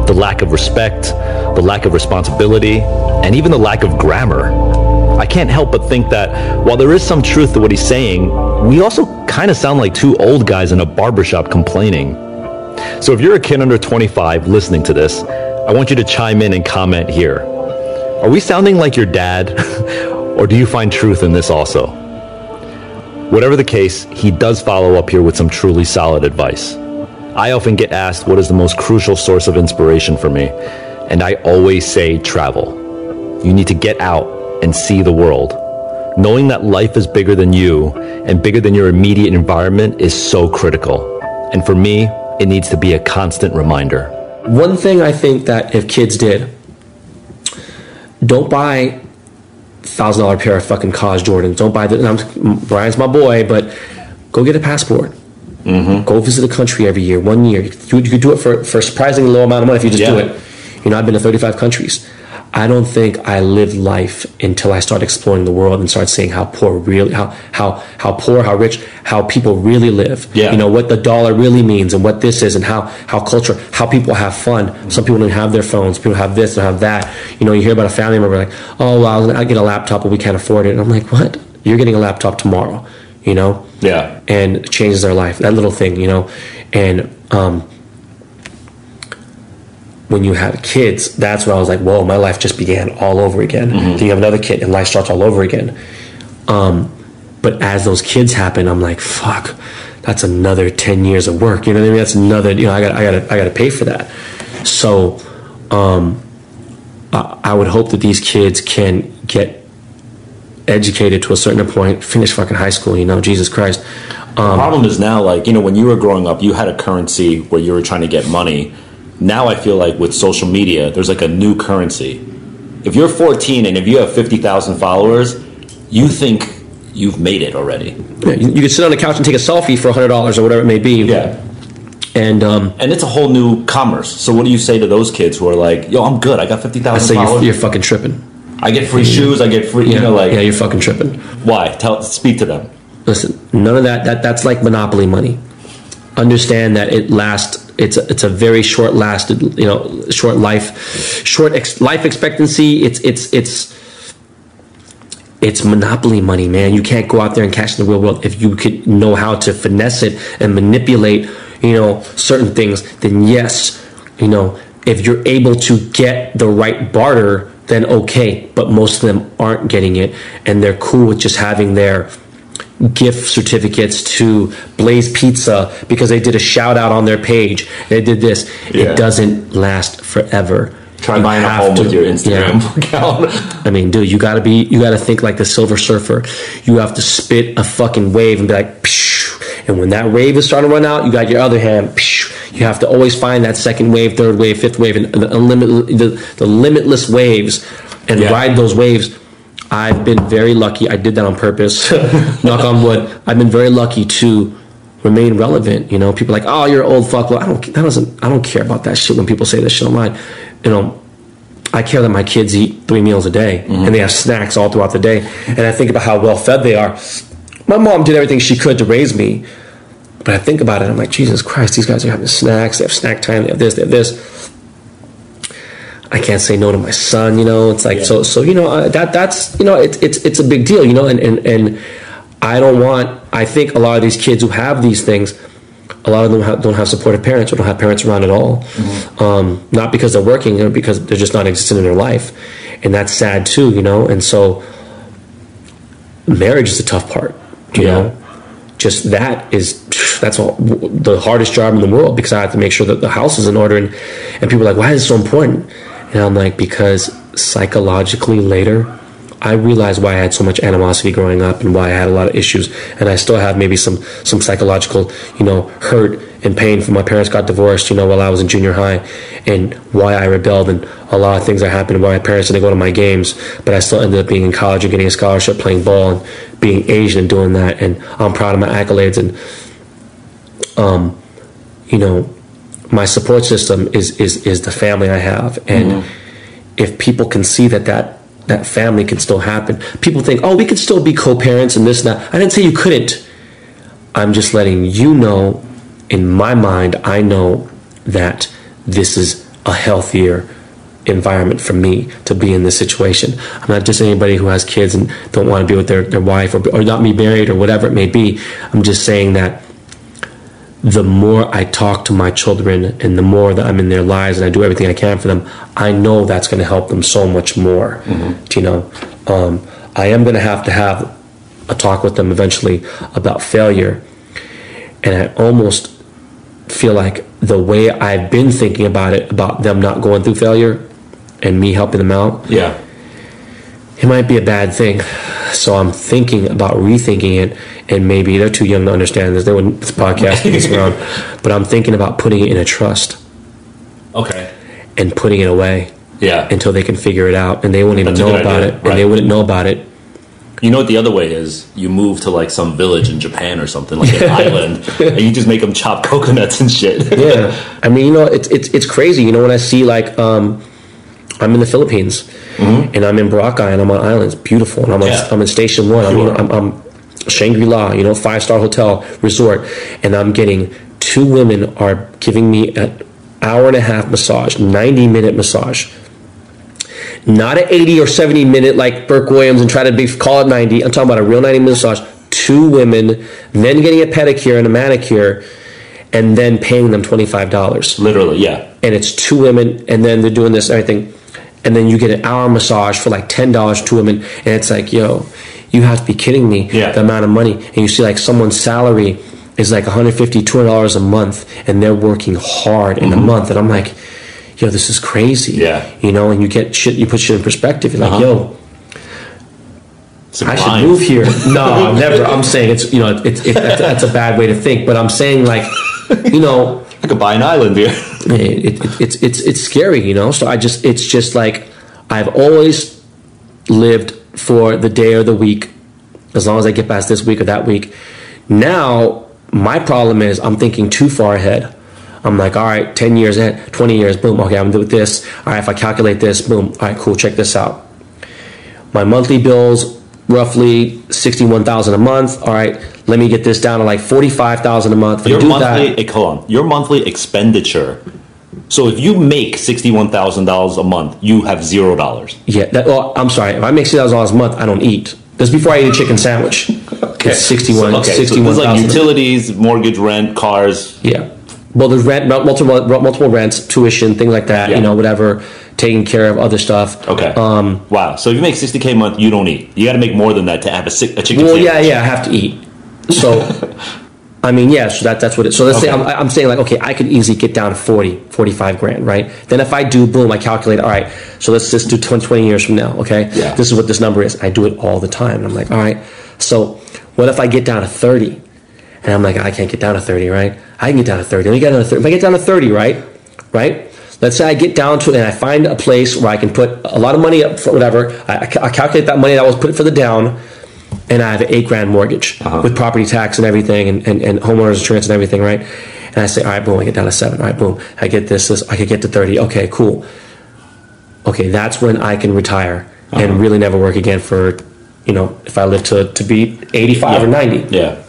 The lack of respect, the lack of responsibility, and even the lack of grammar. I can't help but think that while there is some truth to what he's saying, we also kind of sound like two old guys in a barbershop complaining. So if you're a kid under 25 listening to this, I want you to chime in and comment here. Are we sounding like your dad? or do you find truth in this also? Whatever the case, he does follow up here with some truly solid advice. I often get asked what is the most crucial source of inspiration for me, and I always say travel. You need to get out and see the world. Knowing that life is bigger than you and bigger than your immediate environment is so critical. And for me, it needs to be a constant reminder. One thing I think that if kids did, don't buy thousand dollar pair of fucking KAWS Jordans. Don't buy the. I'm, Brian's my boy, but go get a passport. Mm-hmm. Go visit a country every year, one year. You, you could do it for, for a surprisingly low amount of money if you just Yeah. do it. You know, I've been to 35 countries. I don't think I lived life until I started exploring the world and started seeing how poor really, how how how poor, how rich, how people really live. Yeah. You know what the dollar really means and what this is and how how culture, how people have fun. Some people don't have their phones. People have this, don't have that. You know, you hear about a family member like, oh, well, I get a laptop, but we can't afford it. And I'm like, what? You're getting a laptop tomorrow. You know Yeah. and it changes their life. That little thing, you know, and um, when you have kids, that's when I was like, whoa, my life just began all over again. Then you have another kid, and life starts all over again. Um, but as those kids happen, I'm like, fuck, that's another ten years of work. You know what I mean? That's another, you know, I got, I got, I got to pay for that. So, um, I, I would hope that these kids can get educated to a certain point, finish fucking high school. You know, Jesus Christ. The problem is now, like, you know, when you were growing up, you had a currency where you were trying to get money. Now I feel like with social media, there's like a new currency. If you're 14 and if you have 50,000 followers, you think you've made it already. Yeah, you, you could sit on the couch and take a selfie for hundred dollars or whatever it may be. Yeah. And um, And it's a whole new commerce. So what do you say to those kids who are like, yo, I'm good. I got 50,000 I say you're, followers. you're fucking tripping. I get free shoes. I get free, Yeah, you know, like, yeah, you're fucking tripping. why? Tell, speak to them. Listen, none of that. That that's like monopoly money. Understand that it lasts. It's a, it's a very short lasted, you know, short life, short ex, life expectancy. It's it's it's it's monopoly money, man. You can't go out there and cash in the real world if you could know how to finesse it and manipulate, you know, certain things. Then yes, you know, if you're able to get the right barter, then okay. But most of them aren't getting it, and they're cool with just having their gift certificates to Blaze Pizza because they did a shout out on their page. They did this. Yeah. It doesn't last forever. Try You buying a home to- with your Instagram Yeah. account. I mean, dude, you gotta be, you gotta think like the Silver Surfer. You have to spit a fucking wave and be like, Psh. and when that wave is starting to run out, you got your other hand. Psh. You have to always find that second wave, third wave, fifth wave, and the, the, the limitless waves, and Yeah. ride those waves. I've been very lucky. I did that on purpose. Knock on wood. I've been very lucky to remain relevant. You know, people are like, oh, you're an old fuck. Well, I don't. That doesn't. I don't care about that shit when people say that shit online. You know, I care that my kids eat three meals a day mm-hmm. and they have snacks all throughout the day. And I think about how well fed they are. My mom did everything she could to raise me. But I think about it, I'm like, Jesus Christ, these guys are having snacks. They have snack time. They have this, they have this. I can't say no to my son, you know. It's like so, so you know uh, that that's you know it's it's it's a big deal, you know. And and and I don't want. I think a lot of these kids who have these things, a lot of them have, don't have supportive parents or don't have parents around at all. Um, not because they're working, or because they're just not existing in their life, and that's sad too, you know. And so, marriage is the tough part, you Yeah. know. Just that is that's all the hardest job in the world because I have to make sure that the house is in order, and and people are like, why is it so important? And I'm like, because psychologically later, I realized why I had so much animosity growing up and why I had a lot of issues, and I still have maybe some some psychological, you know, hurt and pain from my parents got divorced, you know, while I was in junior high, and why I rebelled and a lot of things that happened. Why my parents didn't go to my games, but I still ended up being in college and getting a scholarship, playing ball, and being Asian and doing that. And I'm proud of my accolades and um, you know, my support system is is is the family I have, and mm-hmm. if people can see that that that family can still happen, people think, oh, we could still be co-parents and this and that. I didn't say you couldn't. I'm just letting you know, in my mind, I know that this is a healthier environment for me to be in this situation. I'm not just anybody who has kids and don't want to be with their, their wife or, or not be married or whatever it may be. I'm just saying that the more I talk to my children and the more that I'm in their lives and I do everything I can for them, I know that's going to help them so much more. You know, um, I am going to have to have a talk with them eventually about failure. And I almost feel like the way I've been thinking about it, about them not going through failure and me helping them out, Yeah. It might be a bad thing. So I'm thinking about rethinking it, and maybe they're too young to understand this. They wouldn't this podcast this around, but I'm thinking about putting it in a trust Okay. and putting it away Yeah. until they can figure it out, and they won't even That's know about idea, it, and they wouldn't know about it. You know what the other way is? You move to like some village in Japan or something, like an island, and you just make them chop coconuts and shit. Yeah, I mean, you know, it's it's it's crazy. You know, when I see like, um, I'm in the Philippines, mm-hmm. and I'm in Boracay, and I'm on islands, beautiful, and I'm on, Yeah. I'm in Station One. I'm, Sure. I'm, I'm Shangri La, you know, five star hotel resort, and I'm getting two women are giving me an hour and a half massage, 90 minute massage. Not an 80 or 70 minute like Burke Williams and try to be call it 90. I'm talking about a real 90 minute massage. Two women, then getting a pedicure and a manicure, and then paying them $25 Literally, yeah. and it's two women, and then they're doing this and everything, and then you get an hour massage for like ten dollars, to women, and it's like, yo, you have to be kidding me. Yeah. The amount of money, and you see like someone's salary is like 150 200 dollars a month, and they're working hard in a month, and I'm like, yo, this is crazy. Mm-hmm. Yeah. You know, and you get shit, you put shit in perspective. You're like, Uh-huh. yo, I should move here. No, never. I'm saying it's you know it's it, that's, that's a bad way to think, but I'm saying like, you know. I could buy an island here. It, it, it's it's it's scary, you know. So I just it's just like I've always lived for the day or the week, as long as I get past this week or that week. Now my problem is I'm thinking too far ahead. I'm like, all right, ten years ahead, twenty years, boom. Okay, I'm gonna do this. All right, if I calculate this, boom. All right, cool. Check this out. My monthly bills roughly sixty-one thousand a month. All right, let me get this down to like forty-five thousand a month. If Your do monthly, that- hold on. Your monthly expenditure. So if you make sixty-one thousand dollars a month, you have zero dollars. Yeah, that, well, I'm sorry. If I make six thousand dollars a month, I don't eat. That's before I eat a chicken sandwich. It's sixty-one. So, okay, so sixty-one there's like utilities, mortgage, rent, cars. Yeah. Well, there's rent, multiple multiple rents, tuition, things like that. Yeah. You know, whatever. Taking care of other stuff. Okay. Um. wow. So if you make sixty k a month, you don't eat. You got to make more than that to have a, si- a chicken. Well, sandwich. yeah, yeah. I have to eat. So, I mean, yeah. So that that's what it. So let's say I'm, I'm saying like, okay, I could easily get down to 40, 45 grand, right? Then if I do, boom, I calculate. All right. So let's just do 20, 20 years from now. Okay. Yeah. This is what this number is. I do it all the time, and I'm like, all right. So what if I get down to thirty? And I'm like, I can't get down to 30, right? I can get down to 30. Let me get down to 30. If I get down to 30, right? Right? Let's say I get down to it and I find a place where I can put a lot of money up for whatever. I, I calculate that money that I was put for the down and I have an eight grand mortgage Uh-huh. with property tax and everything and, and, and homeowners insurance and everything, right? And I say, all right, boom, I get down to seven. All right, boom, I get this, this, I could get to 30. Okay, cool. Okay, that's when I can retire Uh-huh. and really never work again for, you know, if I live to, to be 85 or 90 Yeah.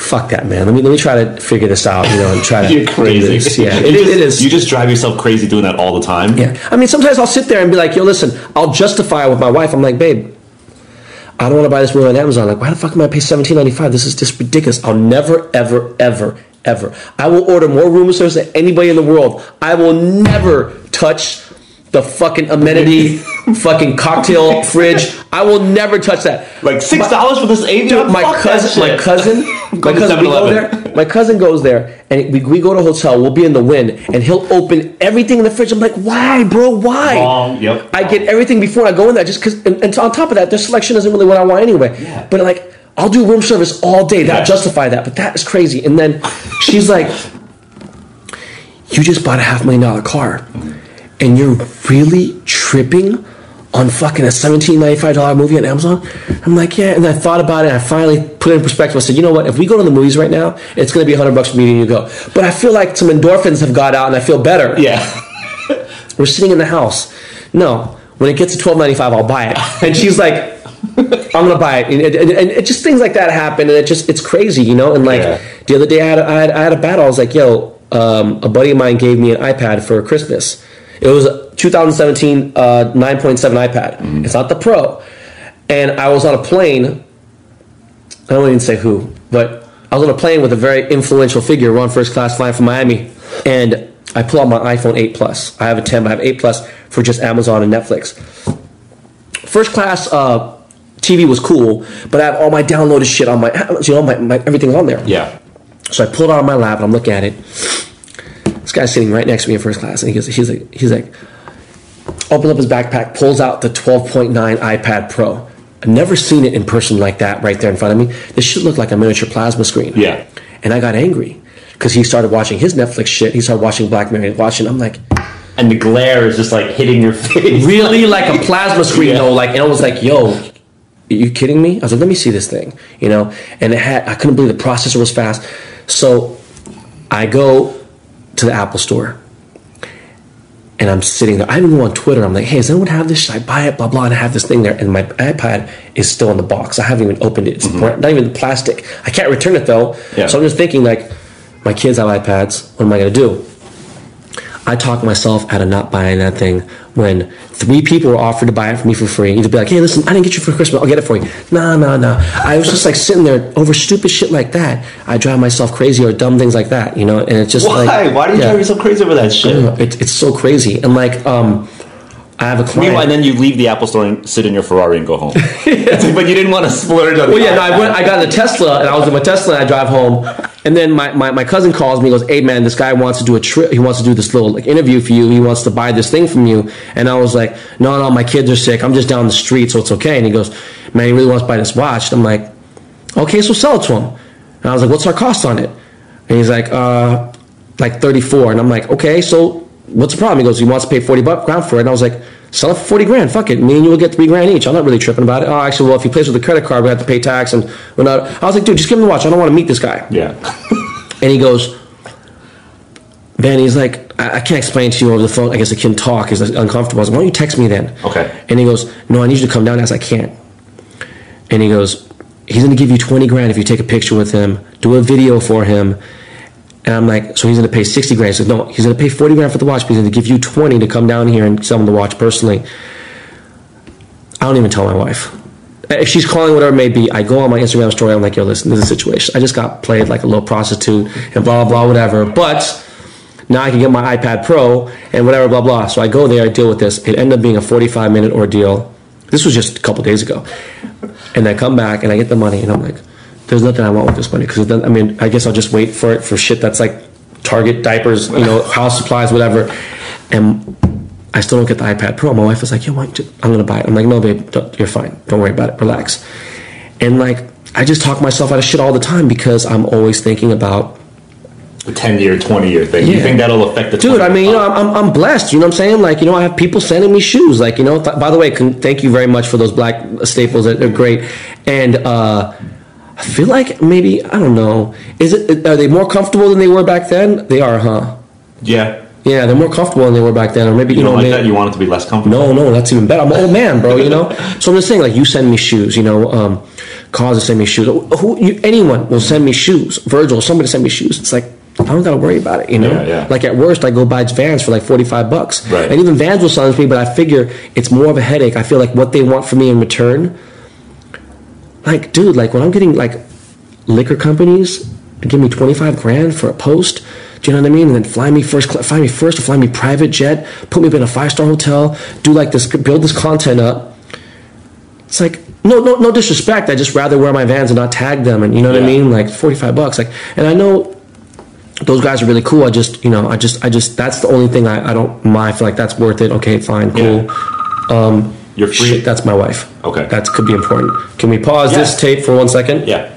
Fuck that man. Let me let me try to figure this out you know and try to You're crazy. this. yeah it, you is- just, it is. You just drive yourself crazy doing that all the time. yeah. I mean sometimes i'll sit there and be like yo listen i'll justify it with my wife. I'm like babe i don't want to buy this movie on amazon. Like why the fuck am i pay 17.95 this is just ridiculous. I'll never ever ever ever. I will order more room service than anybody in the world. I will never touch the fucking amenity fucking cocktail fridge i will never touch that Like six dollars for this Avion. My cousin, my cousin, my cousin, we go there. My cousin goes there, and we, we go to a hotel. We'll be in the wind, and he'll open everything in the fridge. I'm like, why, bro? Why? Wrong, yep. I get everything before I go in there, just because. And, and on top of that, their selection isn't really what I want anyway. Yeah. But like, I'll do room service all day. That Yeah. justify that, but that is crazy. And then she's like, "You just bought a half million dollar car, and you're really tripping on fucking a seventeen ninety five dollar movie on Amazon. I'm like, yeah. And I thought about it. and I finally put it in perspective. I said, you know what? If we go to the movies right now, it's going to be hundred bucks for me and you go. But I feel like some endorphins have got out, and I feel better. Yeah. We're sitting in the house. No, when it gets to twelve ninety five, I'll buy it. And she's like, I'm gonna buy it. And, and, and it just things like that happen, and it just it's crazy, you know. And like Yeah. the other day, I had, a, I had I had a battle. I was like, yo, um, a buddy of mine gave me an iPad for Christmas. It was a 2017 uh, 9.7 iPad. It's not the Pro. And I was on a plane. I don't even say who, but I was on a plane with a very influential figure. We're on first class flying from Miami, and I pull out my iPhone 8 Plus. I have a 10, but I have 8 Plus for just Amazon and Netflix. First class uh, TV was cool, but I have all my downloaded shit on my, you know, my, my everything's on there. Yeah. So I pulled out of my lap and I'm looking at it. This guy's sitting right next to me in first class, and he goes, he's like, he's like, opens up his backpack, pulls out the 12.9 iPad Pro. I've never seen it in person like that right there in front of me. This should look like a miniature plasma screen. Yeah. And I got angry because he started watching his Netflix shit. He started watching Black Mirror, watching. I'm like, And the glare is just like hitting your face. really like a plasma screen Yeah. though. Like, and I was like, yo, are you kidding me? I was like, let me see this thing, you know. And it had, I couldn't believe the processor was fast. So I go to the Apple store. And I'm sitting there. I even go on Twitter. I'm like, hey, does anyone have this? Should I buy it? Blah, blah. And I have this thing there. And my iPad is still in the box. I haven't even opened it. It's mm-hmm. brand- not even plastic. I can't return it though. Yeah. So I'm just thinking, like, my kids have iPads. What am I going to do? I talked myself out of not buying that thing when three people were offered to buy it for me for free. You'd be like, hey, listen, I didn't get you for Christmas. I'll get it for you. No, no, no. I was just like sitting there over stupid shit like that. I drive myself crazy or dumb things like that, you know? And it's just Why? like. Why do you yeah. drive yourself crazy over that shit? don't. It, it's so crazy. And like, um, I have a client. Meanwhile, and then you leave the Apple store and sit in your Ferrari and go home. It's like, but you didn't want to splurge on. Well, yeah, no, I went. I got in a Tesla, and I was in my Tesla, and I drive home, and then my, my, my cousin calls me, goes, "Hey, man, this guy wants to do a trip. He wants to do this little like interview for you. He wants to buy this thing from you." And I was like, "No, no, my kids are sick. I'm just down the street, so it's okay." And he goes, "Man, he really wants to buy this watch." And I'm like, "Okay, so sell it to him." And I was like, "What's our cost on it?" And he's like, "Uh, like 34." And I'm like, "Okay, so what's the problem?" He goes, "He wants to pay 40 bucks for it." And I was like. Sell it for 40 grand. Fuck it. Me and you will get three grand each. I'm not really tripping about it. Oh, actually, well, if he pays with a credit card, we have to pay tax and whatnot. I was like, dude, just give him the watch. I don't want to meet this guy. Yeah. And he goes, Ben, he's like, I, I can't explain to you over the phone. I guess I can talk. He's like, uncomfortable. I was like, why don't you text me then? Okay. And he goes, no, I need you to come down. I was I can't. And he goes, he's going to give you 20 grand if you take a picture with him, do a video for him. And I'm like, so he's going to pay 60 grand. Says, no, he's going to pay 40 grand for the watch, but he's going to give you 20 to come down here and sell him the watch personally. I don't even tell my wife. If she's calling, whatever it may be, I go on my Instagram story. I'm like, yo, listen, this is a situation. I just got played like a little prostitute and blah, blah, blah, whatever. But now I can get my iPad Pro and whatever, blah, blah. So I go there, I deal with this. It ended up being a 45 minute ordeal. This was just a couple days ago. And I come back and I get the money and I'm like, there's nothing I want with this money. Because, I mean, I guess I'll just wait for it for shit that's like Target, diapers, you know, house supplies, whatever. And I still don't get the iPad Pro. My wife was like, "Yo, why don't you- I'm gonna buy it." I'm like, "No, babe, don't, you're fine. Don't worry about it. Relax." And like, I just talk myself out of shit all the time because I'm always thinking about, The 10 year, 20 year thing. You think that'll affect the dude. I mean, you know, I'm, I'm, blessed. You know what I'm saying? Like, you know, I have people sending me shoes. Like, you know, th- by the way, thank you very much for those black staples. They're great. And uh, I feel like maybe I don't know. Is it? Are they more comfortable than they were back then? They are, huh? Yeah. Yeah, they're more comfortable than they were back then. Or maybe you, You know, don't like may- that? You want it to be less comfortable? No, no, that's even better. I'm an old man, bro. You know. so I'm just saying, like, you send me shoes. You know, um, cause to send me shoes. Who, you, anyone will send me shoes. Virgil, somebody send me shoes. It's like I don't gotta worry about it. You know. Yeah, yeah. Like at worst, I go buy Vans for like 45 bucks. Right. And even Vans will sell me, but I figure it's more of a headache. I feel like what they want from me in return. Like, dude, like when I'm getting like liquor companies to give me 25 grand for a post. Do you know what I mean? And then fly me first, fly me first, or fly me private jet, put me up in a five star hotel, do like this, build this content up. It's like no, no, no disrespect. I just rather wear my Vans and not tag them, and you know what I mean? Like 45 bucks, like, and I know those guys are really cool. I just, you know, I just, I just, that's the only thing I, I don't mind. I feel like that's worth it. Okay, fine, cool. Yeah. You're free. Shit, that's my wife. Okay. That could be important. Can we pause this tape for one second? yeah.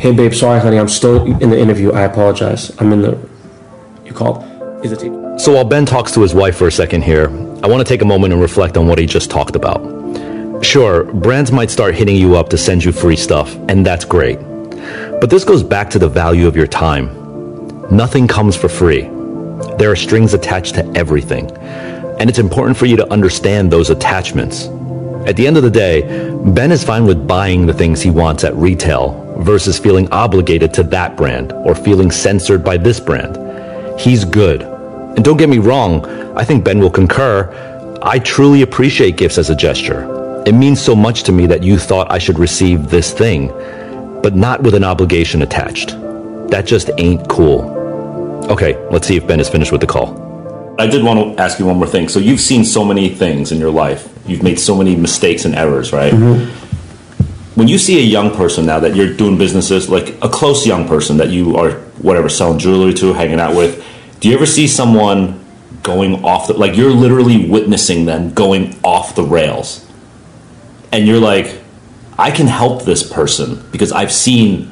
Hey, babe, sorry, honey, I'm still in the interview. I apologize. I'm in the. You called. Is it tape? So while Ben talks to his wife for a second here, I want to take a moment and reflect on what he just talked about. Sure, brands might start hitting you up to send you free stuff, and that's great. But this goes back to the value of your time. Nothing comes for free. There are strings attached to everything, and it's important for you to understand those attachments. At the end of the day, Ben is fine with buying the things he wants at retail versus feeling obligated to that brand or feeling censored by this brand. He's good. And don't get me wrong, I think Ben will concur. I truly appreciate gifts as a gesture. It means so much to me that you thought I should receive this thing, but not with an obligation attached. That just ain't cool. Okay, let's see if Ben is finished with the call. I did want to ask you one more thing. So you've seen so many things in your life. You've made so many mistakes and errors, right? Mm-hmm. When you see a young person now that you're doing businesses, like a close young person that you are whatever selling jewelry to, hanging out with, do you ever see someone going off the like you're literally witnessing them going off the rails? And you're like, I can help this person because I've seen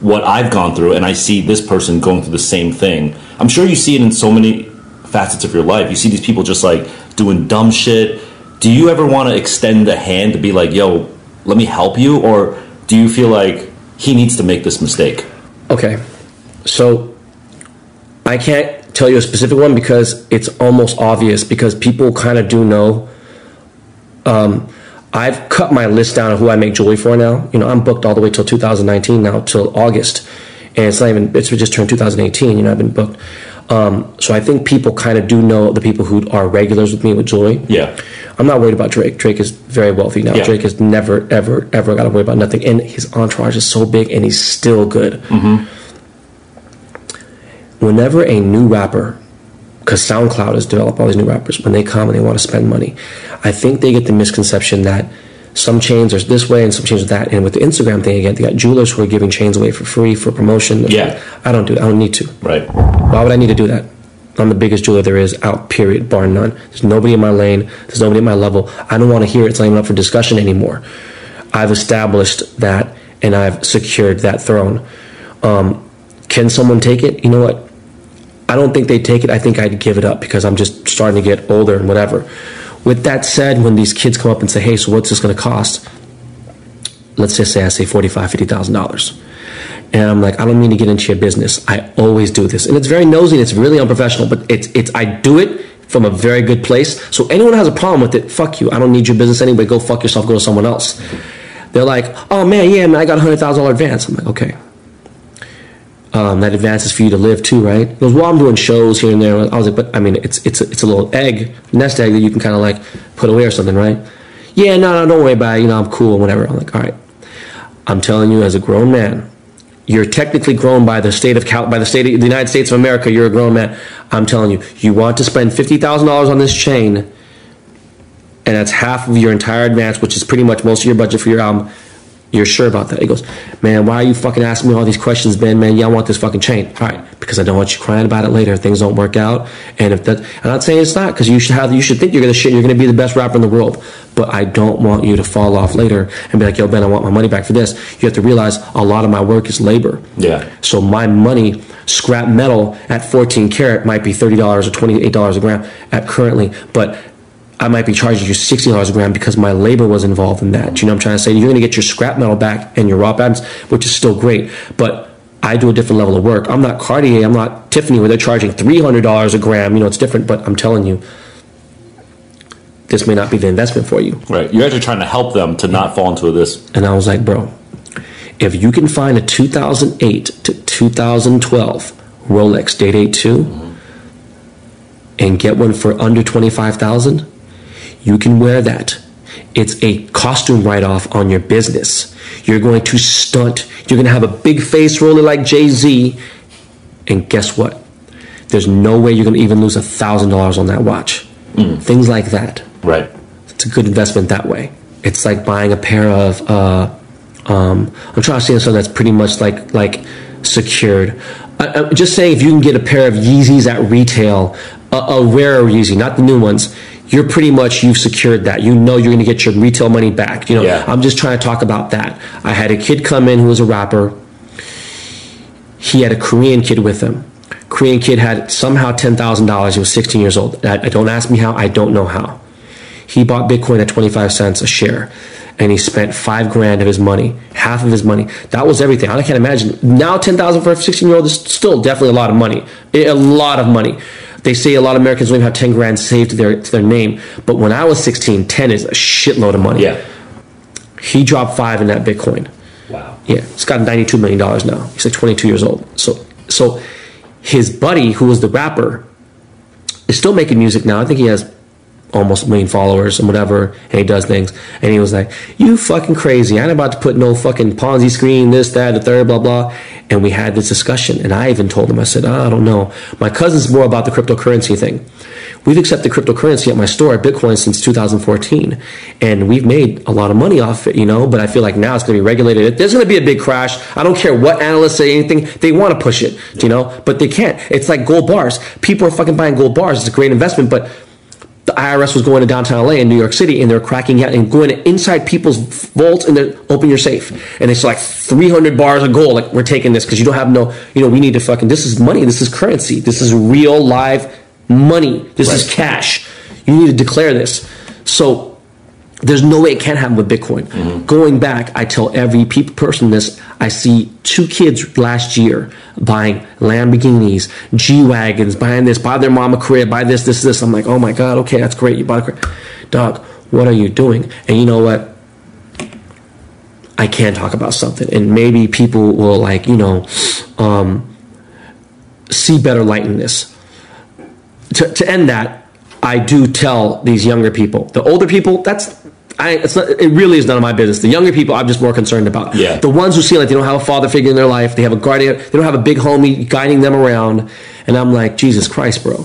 what I've gone through and I see this person going through the same thing. I'm sure you see it in so many facets of your life. You see these people just like doing dumb shit. Do you ever want to extend a hand to be like, yo, let me help you? Or do you feel like he needs to make this mistake? Okay, so I can't tell you a specific one because it's almost obvious because people kind of do know. Um, I've cut my list down of who I make jewelry for now. You know, I'm booked all the way till 2019 now till August, and it's not even. It's just turned 2018. You know, I've been booked. Um, so I think people kind of do know the people who are regulars with me with jewelry. Yeah. I'm not worried about Drake. Drake is very wealthy now. Yeah. Drake has never, ever, ever got to worry about nothing, and his entourage is so big, and he's still good. Whenever a new rapper, because SoundCloud has developed all these new rappers, when they come and they want to spend money, I think they get the misconception that some chains are this way and some chains are that. And with the Instagram thing again, they got jewelers who are giving chains away for free for promotion. Yeah. I don't do It. I don't need to. Right. Why would I need to do that? I'm the biggest jeweler there is out, period, bar none. There's nobody in my lane. There's nobody at my level. I don't want to hear it. It's not even up for discussion anymore. I've established that and I've secured that throne. Um, can someone take it? You know what? I don't think they'd take it. I think I'd give it up because I'm just starting to get older and whatever. With that said, when these kids come up and say, hey, so what's this going to cost? Let's just say I say $45,000, $50,000. And I'm like, I don't mean to get into your business. I always do this. And it's very nosy and it's really unprofessional, but it's, it's, I do it from a very good place. So anyone has a problem with it, fuck you. I don't need your business anyway. Go fuck yourself. Go to someone else. They're like, oh man, yeah, man, I got a hundred thousand dollar advance. I'm like, okay. Um, that advance is for you to live too, right? Goes, well, I'm doing shows here and there. I was like, but I mean, it's it's a, it's a little egg, nest egg that you can kind of like put away or something, right? Yeah, no, no, don't worry about it. You know, I'm cool, whatever. I'm like, all right. I'm telling you, as a grown man, you're technically grown by the state of Cal- by the state of the United States of America. You're a grown man. I'm telling you, you want to spend fifty thousand dollars on this chain, and that's half of your entire advance, which is pretty much most of your budget for your album. You're sure about that? He goes, man, why are you fucking asking me all these questions, Ben? Man, y'all want this fucking chain. All right, because I don't want you crying about it later if things don't work out. And if that, I'm not saying it's not, because you should have, you should think you're gonna shit, you're gonna be the best rapper in the world. But I don't want you to fall off later and be like, yo, Ben, I want my money back for this. You have to realize a lot of my work is labor. Yeah. So my money, scrap metal at 14 karat might be $30 or $28 a gram at currently, but I might be charging you $60 a gram because my labor was involved in that. You know what I'm trying to say? You're going to get your scrap metal back and your raw patents, which is still great. But I do a different level of work. I'm not Cartier, I'm not Tiffany where they're charging $300 a gram. You know, it's different, but I'm telling you, this may not be the investment for you. Right. You're actually trying to help them to not fall into this. And I was like, bro, if you can find a 2008 to 2012 Rolex Date 82 mm-hmm. and get one for under 25,000, you can wear that. It's a costume write off on your business. You're going to stunt. You're going to have a big face roller like Jay Z. And guess what? There's no way you're going to even lose a $1,000 on that watch. Things like that Right. it's a good investment that way. It's like buying a pair of. Uh, um, I'm trying to say something that's pretty much like like secured. I, I'm just saying, if you can get a pair of Yeezys at retail, a, a rarer Yeezy, not the new ones, you're pretty much you've secured that. You know you're going to get your retail money back. You know, Yeah. I'm just trying to talk about that. I had a kid come in who was a rapper. He had a Korean kid with him. Korean kid had somehow ten thousand dollars. He was sixteen years old. I, I don't ask me how. I don't know how. He bought Bitcoin at twenty five cents a share, and he spent five grand of his money, half of his money. That was everything. I can't imagine now ten thousand for a sixteen year old is still definitely a lot of money. A lot of money. They say a lot of Americans don't even have ten grand saved to their to their name. But when I was 16, 10 is a shitload of money. Yeah. He dropped five in that Bitcoin. Wow. Yeah, he's got ninety-two million dollars now. He's like twenty-two years old. So, so his buddy, who was the rapper, is still making music now. I think he has almost a million followers and whatever, and he does things. And he was like, "You fucking crazy! I ain't about to put no fucking Ponzi screen, this, that, the third, blah, blah." And we had this discussion, and I even told him, I said, oh, "I don't know. My cousin's more about the cryptocurrency thing." We've accepted cryptocurrency at my store Bitcoin since 2014, and we've made a lot of money off it, you know. But I feel like now it's going to be regulated. There's going to be a big crash. I don't care what analysts say anything; they want to push it, you know, but they can't. It's like gold bars. People are fucking buying gold bars. It's a great investment, but the IRS was going to downtown LA in New York City, and they're cracking out and going inside people's vaults and they open your safe, and it's like 300 bars of gold. Like we're taking this because you don't have no, you know, we need to fucking. This is money. This is currency. This is real live money. This is cash. You need to declare this. So there's no way it can't happen with Bitcoin. Mm-hmm. Going back, I tell every peop person this. I see two kids last year buying Lamborghinis, G wagons, buying this, buy their mom a crib, buy this, this, this. I'm like, oh my god, okay, that's great. You bought a crib, dog. What are you doing? And you know what? I can talk about something, and maybe people will like, you know, um, see better light in this to, to end that, I do tell these younger people. The older people, that's I, it's not, it really is none of my business. The younger people, I'm just more concerned about. Yeah. The ones who see like they don't have a father figure in their life, they have a guardian, they don't have a big homie guiding them around, and I'm like, Jesus Christ, bro.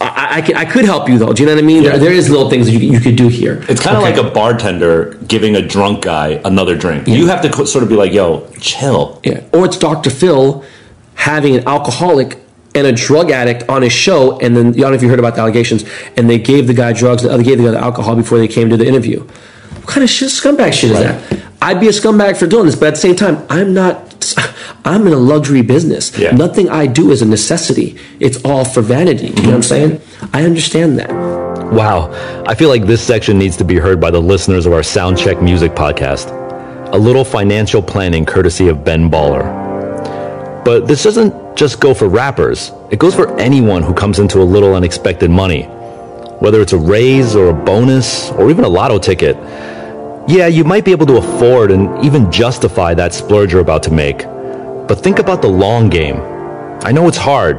I, I, can, I could help you though. Do you know what I mean? Yeah. There, there is little things that you, you could do here. It's kind of like a bartender giving a drunk guy another drink. You have to sort of be like, "Yo, chill." Yeah. Or it's Dr. Phil having an alcoholic and a drug addict on his show, and then I don't know if you heard about the allegations, and they gave the guy drugs, the other gave the other alcohol before they came to the interview. What kind of shit, scumbag shit is Right. that? I'd be a scumbag for doing this, but at the same time, I'm not. I'm in a luxury business. Yeah. Nothing I do is a necessity. It's all for vanity. You know what I'm mm-hmm. saying? I understand that. Wow. I feel like this section needs to be heard by the listeners of our Soundcheck Music podcast. A little financial planning courtesy of Ben Baller. But this doesn't just go for rappers, it goes for anyone who comes into a little unexpected money. Whether it's a raise or a bonus or even a lotto ticket. Yeah, you might be able to afford and even justify that splurge you're about to make. But think about the long game. I know it's hard.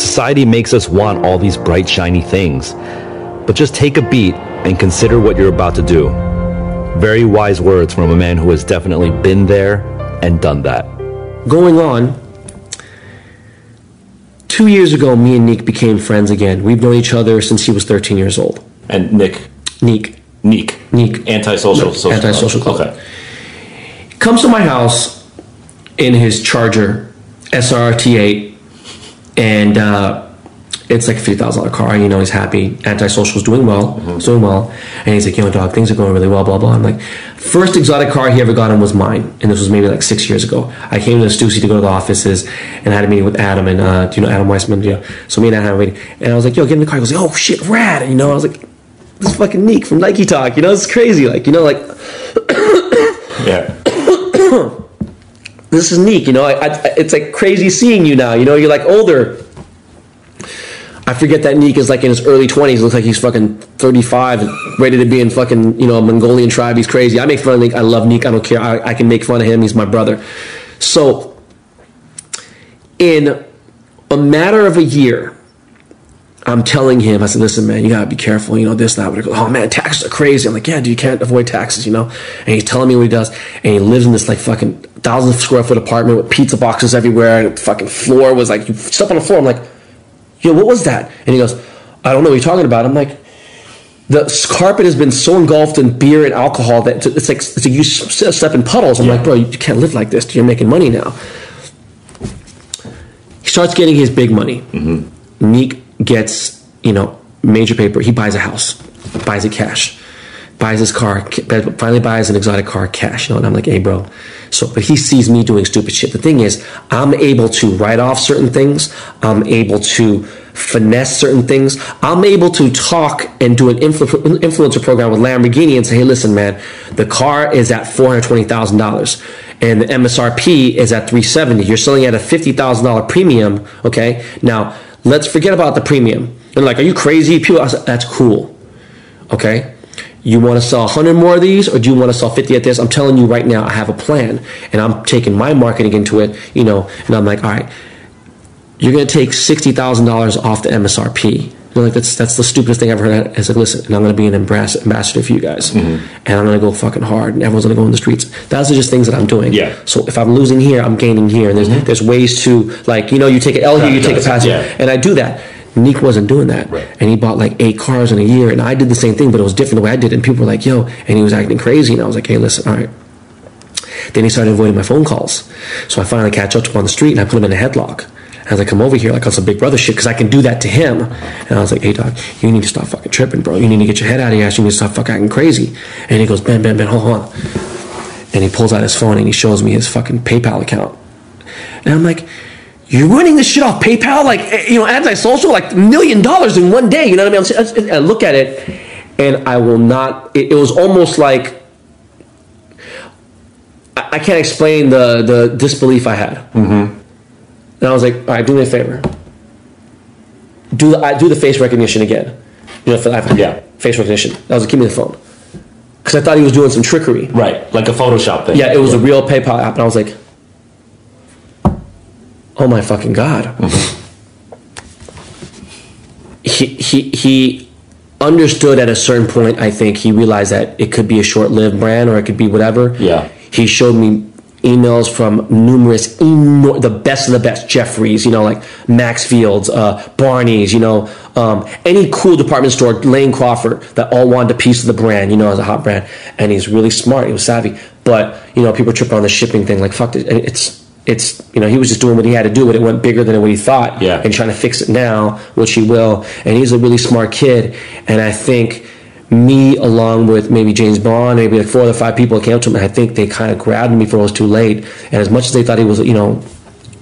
Society makes us want all these bright, shiny things. But just take a beat and consider what you're about to do. Very wise words from a man who has definitely been there and done that. going on, two years ago, me and Neek became friends again. We've known each other since he was 13 years old. And Nick, Neek Neek, Neek. antisocial, No, social antisocial club. club. Okay. comes to my house in his Charger SRT8, and uh, it's like a fifty thousand dollar car. You know, he's happy. Antisocial is doing well. It's doing well, and he's like, "Yo, dog, things are going really well." Blah blah. I'm like, first exotic car he ever got him was mine, and this was maybe like six years ago. I came to the Stussy to go to the offices, and I had a meeting with Adam and uh, do you know Adam Weissman? Yeah. So me and Adam had a meeting, and I was like, "Yo, get in the car." He goes, "Oh shit, rad!" And, you know, I was like. This is fucking Neek from Nike Talk, you know, it's crazy. Like, you know, like Yeah. this is Neek, you know. I, I, it's like crazy seeing you now. You know, you're like older. I forget that Neek is like in his early twenties. Looks like he's fucking thirty five, ready to be in fucking you know a Mongolian tribe. He's crazy. I make fun of Neek. I love Neek. I don't care. I, I can make fun of him. He's my brother. So, in a matter of a year, I'm telling him, I said, listen, man, you gotta be careful, you know, this, that. But oh man, taxes are crazy. I'm like, yeah, dude, you can't avoid taxes, you know? And he's telling me what he does. And he lives in this like fucking thousand square foot apartment with pizza boxes everywhere. And the fucking floor was like, you step on the floor. I'm like, yo, what was that? And he goes, I don't know what you're talking about. I'm like, the carpet has been so engulfed in beer and alcohol that it's like, it's like you step in puddles. I'm like, bro, you can't live like this. You're making money now. He starts getting his big money. Mm-hmm. Neek gets, you know, major paper. He buys a house, buys it cash. Buys his car, finally buys an exotic car cash. You know, and I'm like, hey, bro. So, but he sees me doing stupid shit. The thing is, I'm able to write off certain things. I'm able to finesse certain things. I'm able to talk and do an influ- influencer program with Lamborghini and say, hey, listen, man, the car is at $420,000 and the MSRP is at 370. You're selling at a $50,000 premium. Okay. Now let's forget about the premium. And like, are you crazy? People, said, that's cool. Okay you want to sell 100 more of these or do you want to sell 50 at this? I'm telling you right now i have a plan and i'm taking my marketing into it you know and i'm like all right you're going to take $60000 off the msrp you're like that's that's the stupidest thing i've ever heard. I said listen and i'm going to be an ambassador for you guys. Mm-hmm. and i'm going to go fucking hard and everyone's going to go in the streets. Those are just things that i'm doing. Yeah. So if i'm losing here i'm gaining here. And there's mm-hmm. there's ways to like you know you take an l here you take a pass yeah. and i do that Neek wasn't doing that. Right. And he bought like eight cars in a year. And I did the same thing, but it was different the way I did it. And people were like, yo, and he was acting crazy. And I was like, hey, listen, all right. Then he started avoiding my phone calls. So I finally catch up to him on the street and I put him in a headlock. As I come over here, like on some big brother shit, because I can do that to him. And I was like, hey, dog, you need to stop fucking tripping, bro. You need to get your head out of your ass. You need to stop fucking acting crazy. And he goes, Ben, Ben, Ben, hold on. And he pulls out his phone and he shows me his fucking PayPal account. And I'm like, you're running this shit off PayPal, like eh, you know, anti-social, like million dollars in one day. You know what I mean? I look at it, and I will not. It, it was almost like I, I, can't explain the the disbelief I had. Mm-hmm. And I was like, all right, do me a favor. Do the do the face recognition again. You know, for that, yeah, face recognition. I was like, give me the phone. Because I thought he was doing some trickery. Right, like a Photoshop thing. Yeah, it was yeah. a real PayPal app, and I was like, oh my fucking god. Mm-hmm. He he he understood at a certain point. I think he realized that it could be a short-lived brand or it could be whatever. Yeah. He showed me emails from numerous the best of the best Jeffrey's, you know, like Maxfields, uh, Barney's, you know, um, any cool department store, Lane Crawford, that all wanted a piece of the brand, you know, as a hot brand. And he's really smart. He was savvy, but you know, people trip on the shipping thing. Like, fuck it, it's it's you know he was just doing what he had to do but it went bigger than what he thought yeah. and trying to fix it now which he will. And he's a really smart kid. And i think me along with maybe james bond maybe like four or five people came up to him and i think they kind of grabbed me before it was too late. And as much as they thought he was you know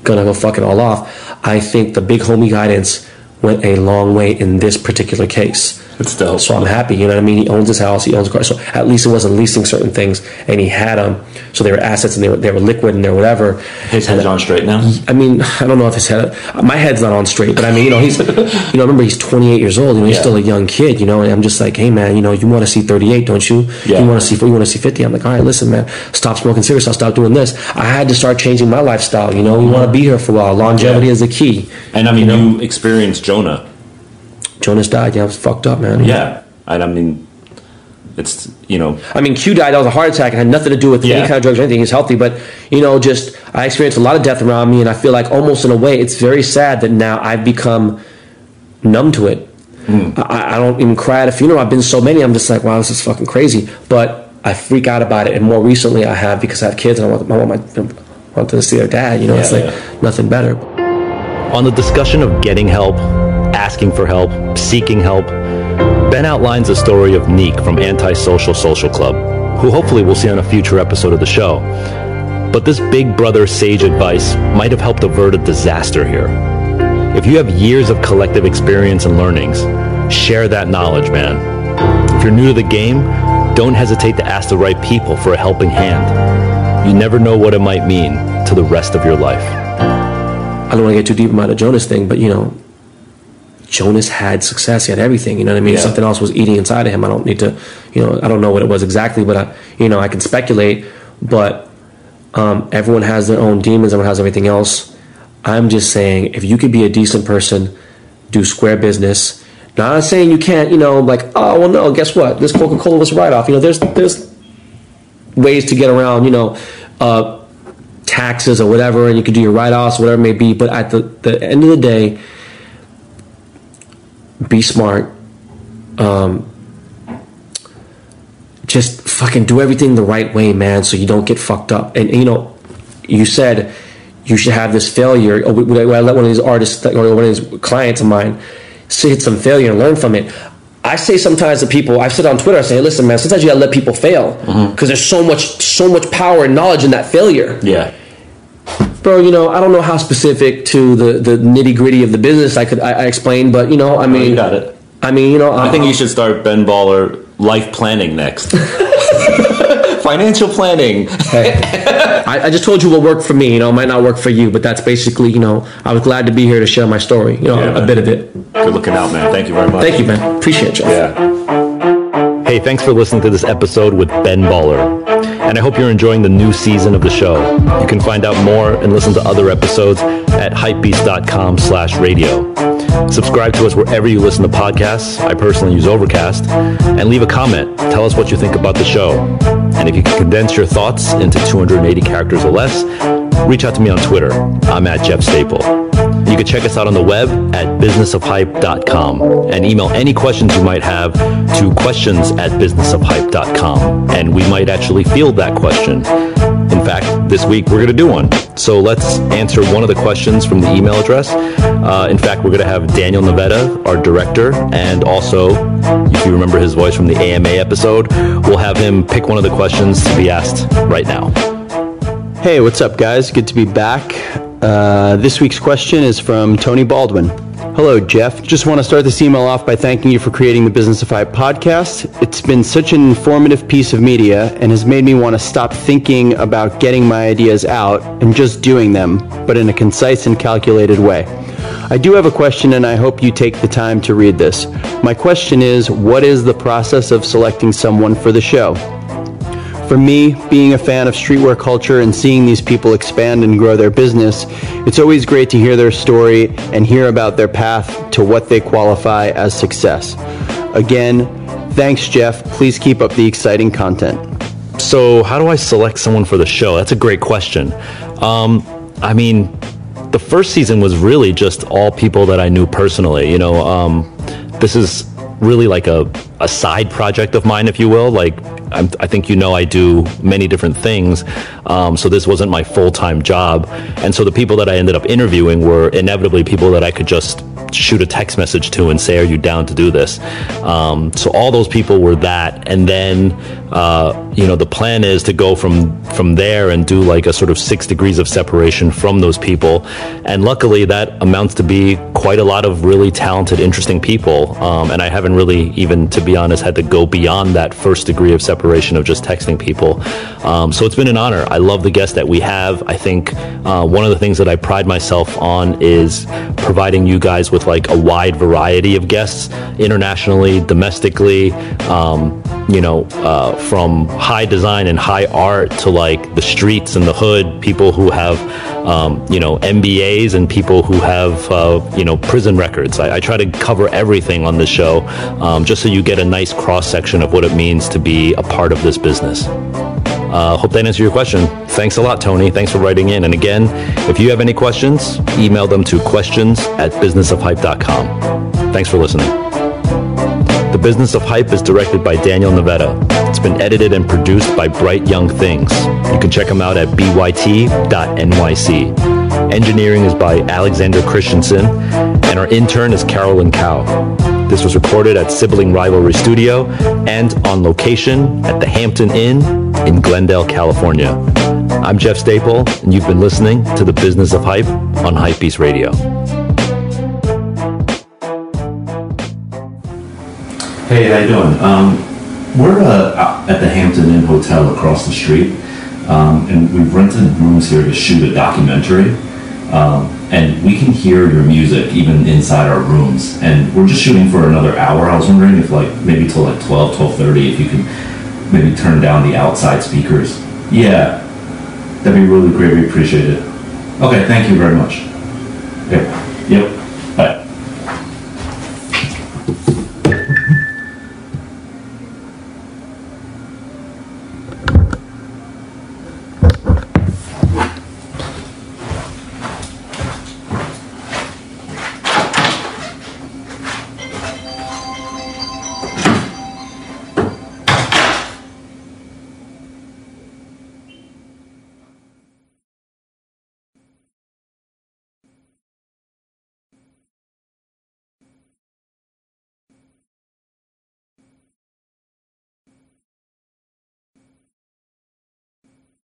gonna go fuck it all off i think the big homie guidance went a long way in this particular case it's dope. So I'm happy. You know what I mean? He owns his house. He owns a car. So at least it wasn't leasing certain things, and he had them. So they were assets, and they were they were liquid, and they were whatever. His head's on straight now. I mean, I don't know if his head. My head's not on straight, but I mean, you know, he's. you know, remember he's 28 years old. You know, he's yeah. still a young kid. You know, and I'm just like, hey man, you know, you want to see 38, don't you? Yeah. You want to see you want to see 50. I'm like, all right, listen, man, stop smoking cigarettes. I'll stop doing this. I had to start changing my lifestyle. You know, we mm-hmm. want to be here for a while. Longevity yeah. is the key. And I mean, you, know? you experienced Jonas. Jonas died. Yeah, it was fucked up, man. Yeah. And I mean, it's you know. I mean, Q died. That was a heart attack and had nothing to do with yeah. any kind of drugs or anything. He's healthy, but you know, just I experienced a lot of death around me, and I feel like almost in a way, it's very sad that now I've become numb to it. Mm. I, I, don't even cry at a funeral. I've been so many. I'm just like, wow, this is fucking crazy. But I freak out about it, and more recently, I have because I have kids, and I want, I want my I want them to see their dad. You know, yeah, it's like yeah. nothing better. On the discussion of getting help, asking for help, seeking help. Ben outlines the story of Neek from Antisocial Social Club, who hopefully we'll see on a future episode of the show. But this big brother sage advice might have helped avert a disaster here. If you have years of collective experience and learnings, share that knowledge, man. If you're new to the game, don't hesitate to ask the right people for a helping hand. You never know what it might mean to the rest of your life. I don't want to get too deep about the Jonas thing, but you know, Jonas had success. He had everything. You know what I mean? Yeah. Something else was eating inside of him. I don't need to, you know, I don't know what it was exactly, but I, you know, I can speculate. But um, everyone has their own demons. Everyone has everything else. I'm just saying, if you could be a decent person, do square business. Not saying you can't, you know, like, oh well, no. Guess what? This Coca Cola was a write off. You know, there's there's ways to get around, you know, uh, taxes or whatever, and you could do your write offs, whatever it may be. But at the, the end of the day be smart, um, just fucking do everything the right way, man, so you don't get fucked up. And, you know, you said you should have this failure. Oh, I let one of these artists or one of these clients of mine hit some failure and learn from it. I say sometimes to people, I've said on Twitter, I say, hey, listen, man, sometimes you gotta let people fail because Mm-hmm. there's so much, so much power and knowledge in that failure, Yeah. Bro. You know, I don't know how specific to the the nitty gritty of the business I could I, I explain, but you know, I mean, you got it. I mean, you know, I think you should start Ben Baller life planning next. Financial planning. I, I just told you what worked for me. You know, it might not work for you, but that's basically, you know, I was glad to be here to share my story. You know, Yeah, a man. bit of it. Good looking out, man. Thank you very much. Thank you, man. Appreciate you. Yeah. Hey, thanks for listening to this episode with Ben Baller. And I hope you're enjoying the new season of the show. You can find out more and listen to other episodes at hypebeast.com slash radio. Subscribe to us wherever you listen to podcasts. I personally use Overcast. And leave a comment. Tell us what you think about the show. And if you can condense your thoughts into 280 characters or less, reach out to me on Twitter. I'm at Jeff Staple. Can check us out on the web at businessofhype.com and email any questions you might have to questions at businessofhype.com. And we might actually field that question. In fact, this week we're going to do one. So let's answer one of the questions from the email address. Uh, in fact, we're going to have Daniel Nevada, our director, and also, if you remember his voice from the AMA episode, we'll have him pick one of the questions to be asked right now. Hey, what's up, guys? Good to be back. Uh, this week's question is from Tony Baldwin. Hello, Jeff. Just want to start this email off by thanking you for creating the Business of podcast. It's been such an informative piece of media and has made me want to stop thinking about getting my ideas out and just doing them, but in a concise and calculated way. I do have a question and I hope you take the time to read this. My question is What is the process of selecting someone for the show? For me, being a fan of streetwear culture and seeing these people expand and grow their business, it's always great to hear their story and hear about their path to what they qualify as success. Again, thanks, Jeff. Please keep up the exciting content. So, how do I select someone for the show? That's a great question. Um, I mean, the first season was really just all people that I knew personally. You know, um, this is really like a, a side project of mine, if you will. Like, I'm, I think you know I do many different things. Um, so, this wasn't my full time job. And so, the people that I ended up interviewing were inevitably people that I could just shoot a text message to and say, "Are you down to do this?" Um, so all those people were that, and then uh, you know the plan is to go from from there and do like a sort of six degrees of separation from those people, and luckily that amounts to be quite a lot of really talented, interesting people. Um, and I haven't really even, to be honest, had to go beyond that first degree of separation of just texting people. Um, so it's been an honor. I love the guests that we have. I think uh, one of the things that I pride myself on is providing you guys with like a wide variety of guests internationally, domestically, um, you know, uh, from high design and high art to like the streets and the hood, people who have, um, you know, MBAs and people who have, uh, you know, prison records. I, I try to cover everything on the show um, just so you get a nice cross section of what it means to be a part of this business. Uh, hope that answered your question. Thanks a lot, Tony. Thanks for writing in. And again, if you have any questions, email them to questions at businessofhype.com. Thanks for listening. The Business of Hype is directed by Daniel Nevada. Been edited and produced by Bright Young Things. You can check them out at byt.nyc. Engineering is by Alexander Christensen, and our intern is Carolyn Cow. This was recorded at Sibling Rivalry Studio and on location at the Hampton Inn in Glendale, California. I'm Jeff Staple, and you've been listening to The Business of Hype on Hypebeast Radio. Hey, how you doing? Um, we're uh, at the Hampton Inn Hotel across the street, um, and we've rented rooms here to shoot a documentary. Um, and we can hear your music even inside our rooms. And we're just shooting for another hour. I was wondering if, like, maybe till like 12, 12.30, if you could maybe turn down the outside speakers. Yeah, that'd be really great. We appreciate it. Okay, thank you very much. Okay. Yep. Bye.